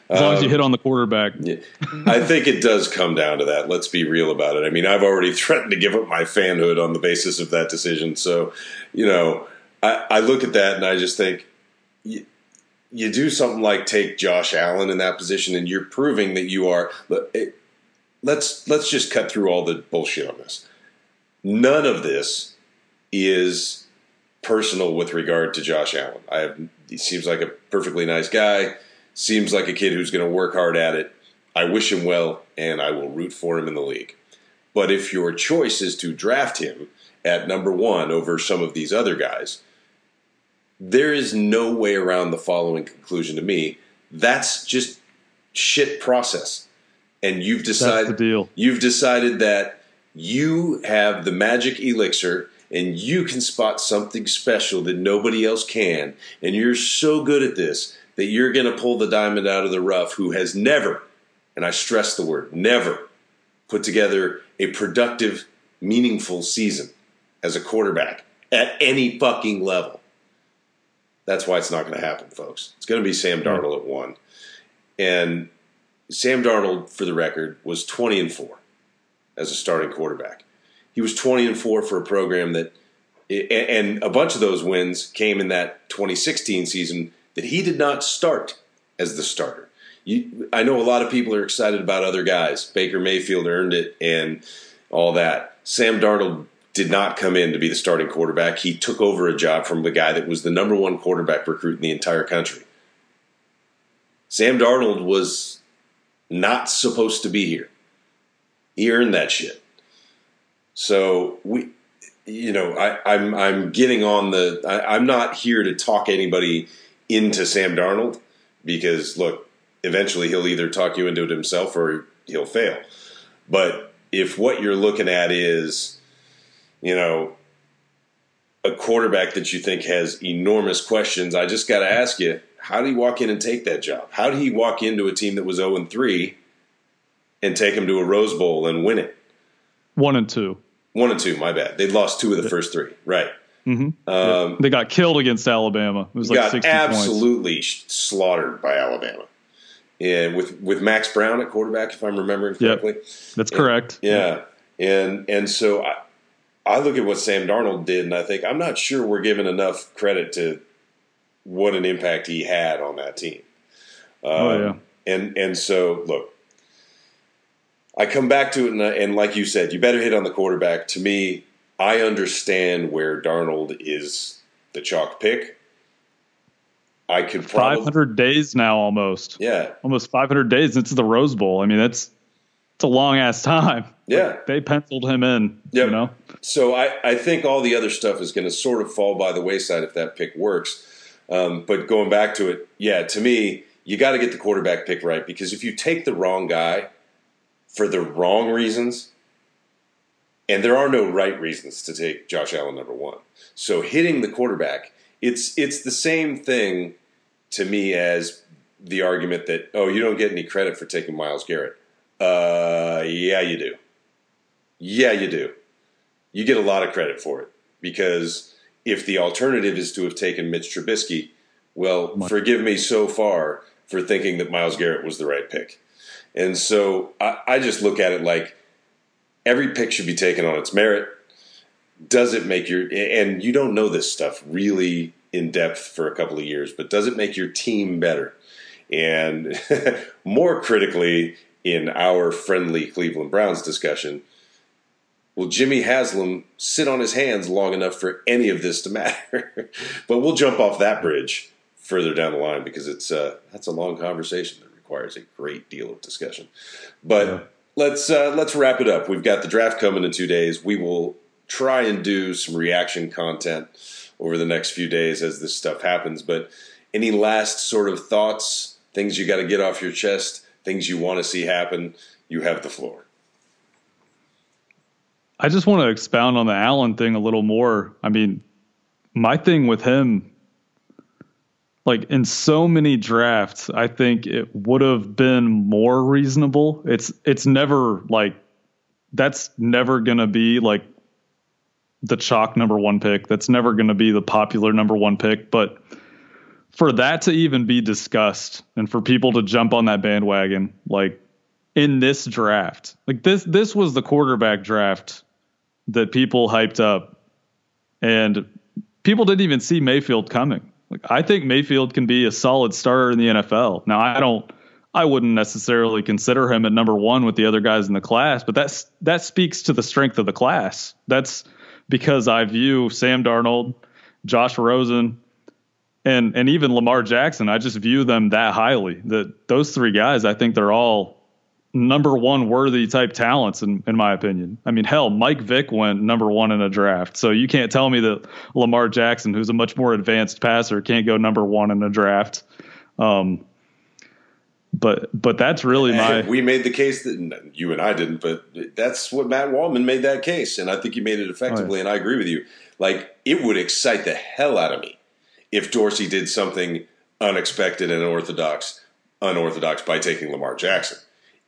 As long um, as you um, hit on the quarterback. I think it does come down to that. Let's be real about it. I mean, I've already threatened to give up my fanhood on the basis of that decision. So, you know, I, I look at that and I just think you, you do something like take Josh Allen in that position, and you're proving that you are. Let's let's just cut through all the bullshit on this. None of this is personal with regard to Josh Allen. I have, he seems like a perfectly nice guy. Seems like a kid who's going to work hard at it. I wish him well, and I will root for him in the league. But if your choice is to draft him at number one over some of these other guys, there is no way around the following conclusion to me. That's just shit process. And you've decided deal. you've decided that you have the magic elixir and you can spot something special that nobody else can and you're so good at this that you're going to pull the diamond out of the rough who has never and I stress the word never put together a productive meaningful season as a quarterback at any fucking level. That's why it's not going to happen, folks. It's going to be Sam Darnold at one. And Sam Darnold, for the record, was 20 and 4 as a starting quarterback. He was 20 and 4 for a program that, and a bunch of those wins came in that 2016 season that he did not start as the starter. You, I know a lot of people are excited about other guys. Baker Mayfield earned it and all that. Sam Darnold did not come in to be the starting quarterback. He took over a job from the guy that was the number one quarterback recruit in the entire country. Sam Darnold was not supposed to be here. He earned that shit. So we, you know, I, I'm I'm getting on the. I, I'm not here to talk anybody into Sam Darnold because look, eventually he'll either talk you into it himself or he'll fail. But if what you're looking at is, you know, a quarterback that you think has enormous questions, I just got to ask you, how did he walk in and take that job? How did he walk into a team that was 0 and 3 and take him to a Rose Bowl and win it? One and two. One and two, my bad. They lost two of the first three. Right. Mm-hmm. Um, they got killed against Alabama. It was like got 60 absolutely points. slaughtered by Alabama. And with with Max Brown at quarterback, if I'm remembering correctly. Yep. That's correct. And, yeah. And and so I, I look at what Sam Darnold did and I think I'm not sure we're giving enough credit to what an impact he had on that team. Um, oh yeah. And and so look, I come back to it, and, and, like you said, you better hit on the quarterback. To me, I understand where Darnold is the chalk pick. I could probably 500 days now, almost. Yeah, almost 500 days into the Rose Bowl. I mean, that's it's a long ass time. Yeah, they penciled him in. Yep. You know, so I I think all the other stuff is going to sort of fall by the wayside if that pick works. Um, but going back to it, yeah, to me, you got to get the quarterback pick right because if you take the wrong guy for the wrong reasons, and there are no right reasons to take Josh Allen number one. So hitting the quarterback, it's it's the same thing to me as the argument that oh you don't get any credit for taking Myles Garrett. Uh, yeah, you do. Yeah, you do. You get a lot of credit for it because if the alternative is to have taken Mitch Trubisky, well, forgive me so far for thinking that Myles Garrett was the right pick. And so I, I just look at it like every pick should be taken on its merit. Does it make your and you don't know this stuff really in depth for a couple of years, but does it make your team better? And more critically, in our friendly Cleveland Browns discussion, will Jimmy Haslam sit on his hands long enough for any of this to matter? but we'll jump off that bridge further down the line because it's uh, that's a long conversation that requires a great deal of discussion. But yeah. let's uh, let's wrap it up. We've got the draft coming in two days. We will try and do some reaction content over the next few days as this stuff happens. But any last sort of thoughts, things you got to get off your chest, things you want to see happen? You have the floor. I just want to expound on the Allen thing a little more. I mean, my thing with him like in so many drafts, I think it would have been more reasonable. It's it's never like that's never gonna be like the chalk number one pick. That's never gonna be the popular number one pick. But for that to even be discussed and for people to jump on that bandwagon, like in this draft, like this this was the quarterback draft that people hyped up, and people didn't even see Mayfield coming. Like I think Mayfield can be a solid starter in the NFL. Now I don't I wouldn't necessarily consider him at number 1 with the other guys in the class, but that's that speaks to the strength of the class. That's because I view Sam Darnold, Josh Rosen, and and even Lamar Jackson, I just view them that highly. That those three guys, I think they're all number one worthy type talents in, in my opinion. I mean, hell, Mike Vick went number one in a draft. So you can't tell me that Lamar Jackson, who's a much more advanced passer, can't go number one in a draft. Um, but but that's really my. We made the case that you and I didn't, but that's what Matt Waldman made that case, and I think he made it effectively. Yeah. And I agree with you. Like it would excite the hell out of me if Dorsey did something unexpected and unorthodox, unorthodox by taking Lamar Jackson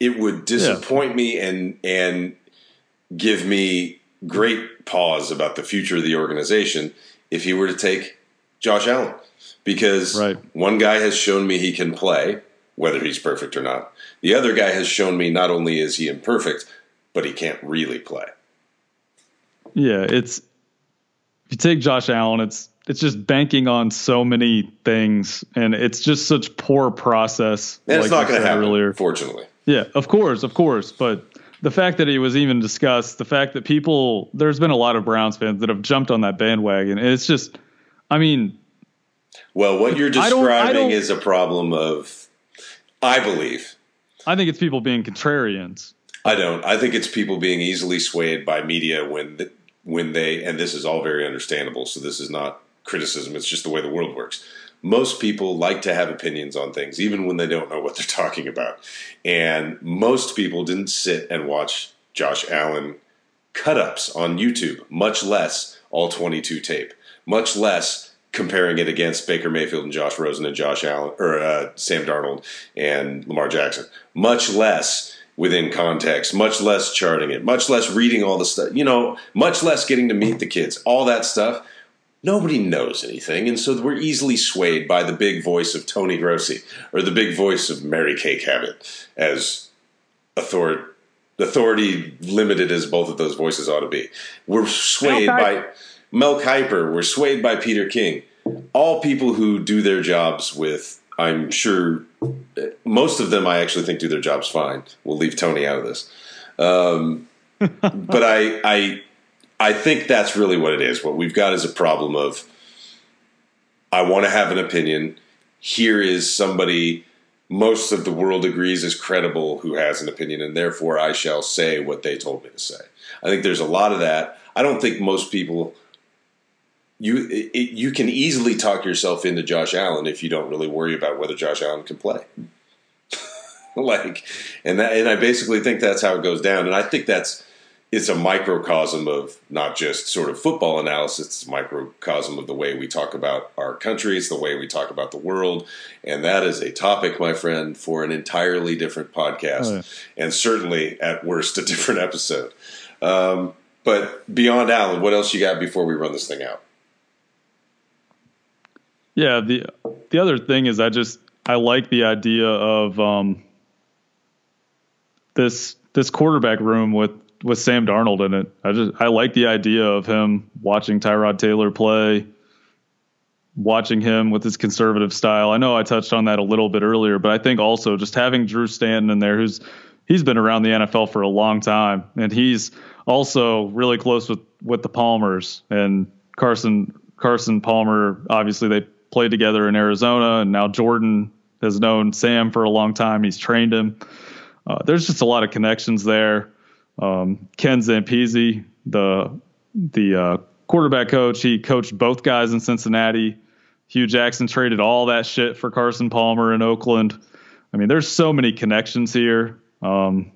it would disappoint yeah. me and and give me great pause about the future of the organization if he were to take Josh Allen because right. one guy has shown me he can play whether he's perfect or not. The other guy has shown me not only is he imperfect but he can't really play. Yeah, it's if you take Josh Allen it's it's just banking on so many things and it's just such poor process. And like it's not going to happen earlier. fortunately. Yeah, of course, of course. But the fact that he was even discussed, the fact that people, there's been a lot of Browns fans that have jumped on that bandwagon. It's just, I mean. Well, what you're describing I don't, I don't, is a problem of, I believe. I think it's people being contrarians. I don't. I think it's people being easily swayed by media when the, when they and this is all very understandable. So this is not criticism. It's just the way the world works. Most people like to have opinions on things, even when they don't know what they're talking about. And most people didn't sit and watch Josh Allen cut ups on YouTube, much less all 22 tape, much less comparing it against Baker Mayfield and Josh Rosen and Josh Allen or uh, Sam Darnold and Lamar Jackson, much less within context, much less charting it, much less reading all the stuff, you know, much less getting to meet the kids, all that stuff. Nobody knows anything, and so we're easily swayed by the big voice of Tony Grossi or the big voice of Mary Kay Cabot as authority authority limited as both of those voices ought to be. We're swayed by Mel Kiper. We're swayed by Peter King. All people who do their jobs with, I'm sure, most of them I actually think do their jobs fine. We'll leave Tony out of this. Um, but I, I, I think that's really what it is. What we've got is a problem of I want to have an opinion. Here is somebody most of the world agrees is credible who has an opinion, and therefore I shall say what they told me to say. I think there's a lot of that. I don't think most people you it, you can easily talk yourself into Josh Allen if you don't really worry about whether Josh Allen can play. like, and that, and I basically think that's how it goes down, and I think that's it's a microcosm of not just sort of football analysis, it's a microcosm of the way we talk about our country, it's the way we talk about the world. And that is a topic, my friend, for an entirely different podcast. Oh, yeah. And certainly, at worst, a different episode. Um, but beyond Allen, what else you got before we run this thing out? Yeah, the the other thing is I just I like the idea of um, this this quarterback room with with Sam Darnold in it. I just I like the idea of him watching Tyrod Taylor play, watching him with his conservative style. I know I touched on that a little bit earlier, but I think also just having Drew Stanton in there, who's he's been around the NFL for a long time, and he's also really close with with the Palmers and Carson Carson Palmer. Obviously, they played together in Arizona, and now Jordan has known Sam for a long time. He's trained him. Uh, there's just a lot of connections there. Um, Ken Zampese, the the uh, quarterback coach, he coached both guys in Cincinnati. Hue Jackson traded all that shit for Carson Palmer in Oakland. I mean, there's so many connections here. Um,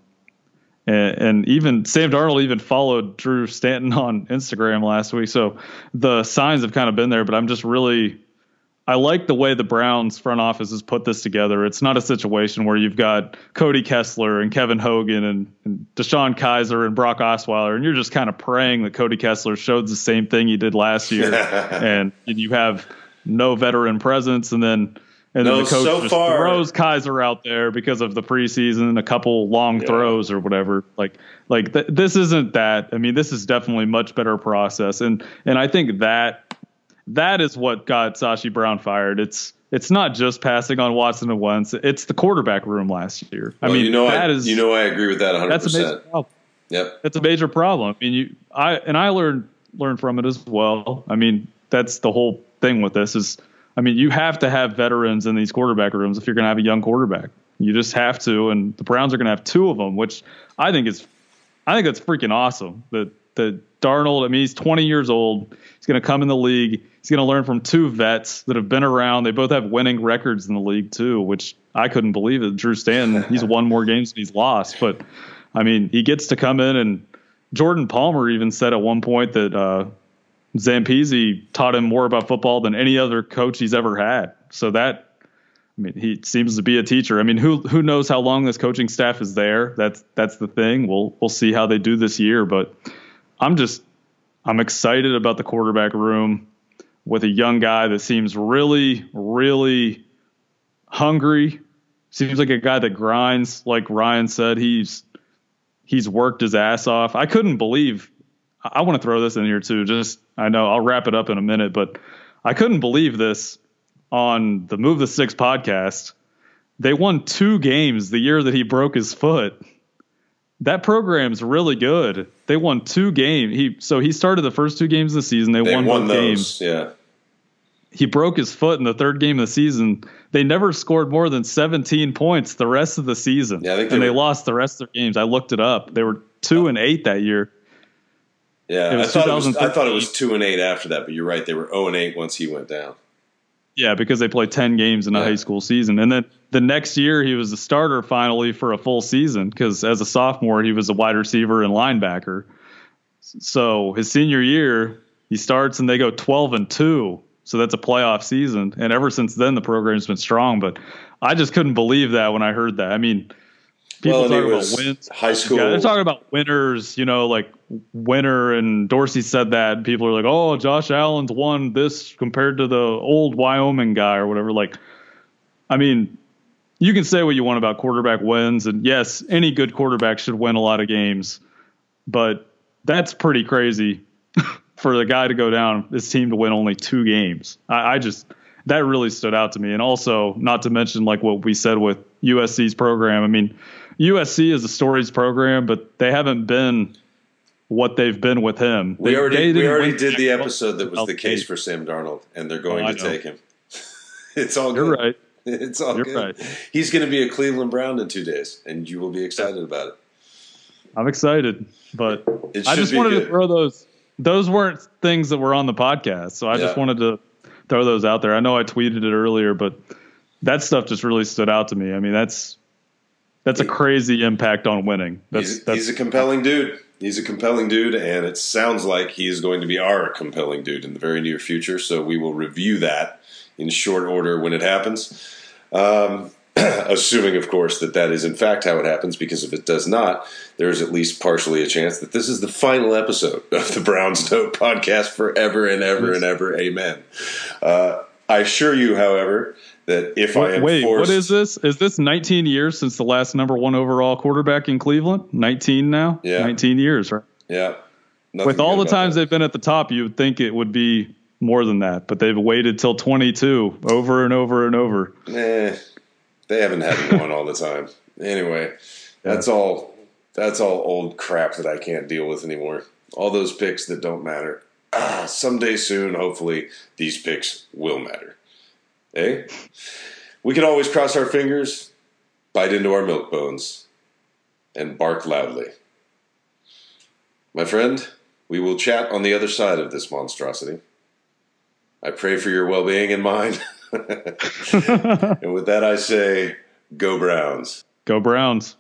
and, and, even Sam Darnold even followed Drew Stanton on Instagram last week. So the signs have kind of been there, but I'm just really I like the way the Browns front office has put this together. It's not a situation where you've got Cody Kessler and Kevin Hogan and, and DeShone Kizer and Brock Osweiler, and you're just kind of praying that Cody Kessler showed the same thing he did last year, and, and, you have no veteran presence, and then and no, then the coach so just far. throws Kizer out there because of the preseason, a couple long yeah. throws or whatever. Like like th- this isn't that. I mean, this is definitely much better process, and and I think that that is what got Sashi Brown fired. It's it's not just passing on Watson and Wentz. It's the quarterback room last year. I mean, you know, that I, is, you know, I agree with that 100. That's a major problem. Yep, it's a major problem. I mean, you, I and I learned learned from it as well. I mean, that's the whole thing with this is, I mean, you have to have veterans in these quarterback rooms if you're going to have a young quarterback. You just have to, and the Browns are going to have two of them, which I think is, I think that's freaking awesome. That that Darnold, I mean, he's 20 years old. He's going to come in the league he's going to learn from two vets that have been around. They both have winning records in the league too, which I couldn't believe it. Drew Stanton, he's won more games than he's lost, but I mean, he gets to come in and Jordan Palmer even said at one point that uh, Zampese taught him more about football than any other coach he's ever had. So that, I mean, he seems to be a teacher. I mean, who who knows how long this coaching staff is there? That's that's the thing. We'll we'll see how they do this year, but I'm just I'm excited about the quarterback room with a young guy that seems really, really hungry. Seems like a guy that grinds. Like Ryan said, he's he's worked his ass off. I couldn't believe. I want to throw this in here too. Just I know I'll wrap it up in a minute, but I couldn't believe this on the Move the Sticks podcast. They won two games the year that he broke his foot. That program's really good. They won two games. He so he started the first two games of the season. They, they won, won both those, games. Yeah he broke his foot in the third game of the season. They never scored more than 17 points the rest of the season. Yeah, they and they were- lost the rest of their games. I looked it up. They were two and eight that year. Yeah, It I thought it was. I thought it was two and eight after that, but you're right. They were zero and eight once he went down. Yeah, because they played 10 games in a Yeah. high school season. And then the next year, he was the starter finally for a full season because as a sophomore, he was a wide receiver and linebacker. So his senior year, he starts and they go 12 and 2. So that's a playoff season. And ever since then, the program's been strong. But I just couldn't believe that when I heard that. I mean, people Well, talk about wins. high school. Yeah, they're talking about winners, you know, like winner and Dorsey said that. People are like, oh, Josh Allen's won this compared to the old Wyoming guy or whatever. Like, I mean, you can say what you want about quarterback wins. And yes, any good quarterback should win a lot of games. But that's pretty crazy for the guy to go down, this team to win only two games. I, I just, that really stood out to me. And also, not to mention like what we said with USC's program. I mean, USC is a stories program, but they haven't been what they've been with him. We They- already they we already did the episode that was the case for Sam Darnold, and they're oh, going Oh, to take him. it's all You're good. right. It's all You're good. right. He's going to be a Cleveland Brown in two days, and you will be excited about it. I'm excited, but I just wanted good. to throw those. Those weren't things that were on the podcast, so I just wanted to throw those out there. I know I tweeted it earlier, but that stuff just really stood out to me. I mean, that's that's a crazy impact on winning. That's He's, that's he's a compelling dude. He's a compelling dude, and it sounds like he is going to be our compelling dude in the very near future. So we will review that in short order when it happens. Um, assuming, of course, that that is in fact how it happens, because if it does not, there is at least partially a chance that this is the final episode of the Browns Note podcast forever and ever and ever. Amen. Uh, I assure you, however, that if I am Wait, forced, what is this? Is this 19 years since the last number one overall quarterback in Cleveland? 19 now? Yeah. 19 years, right? Yeah. Nothing With all the times that. they've been at the top, you would think it would be more than that, but they've waited till 22 over and over and over. Eh, they haven't had one all the time. Anyway, that's all. That's all old crap that I can't deal with anymore. All those picks that don't matter. Ah, someday soon, hopefully, these picks will matter. Eh? We can always cross our fingers, bite into our milk bones, and bark loudly. My friend, we will chat on the other side of this monstrosity. I pray for your well being and mine. and with that, I say, go Browns. Go Browns.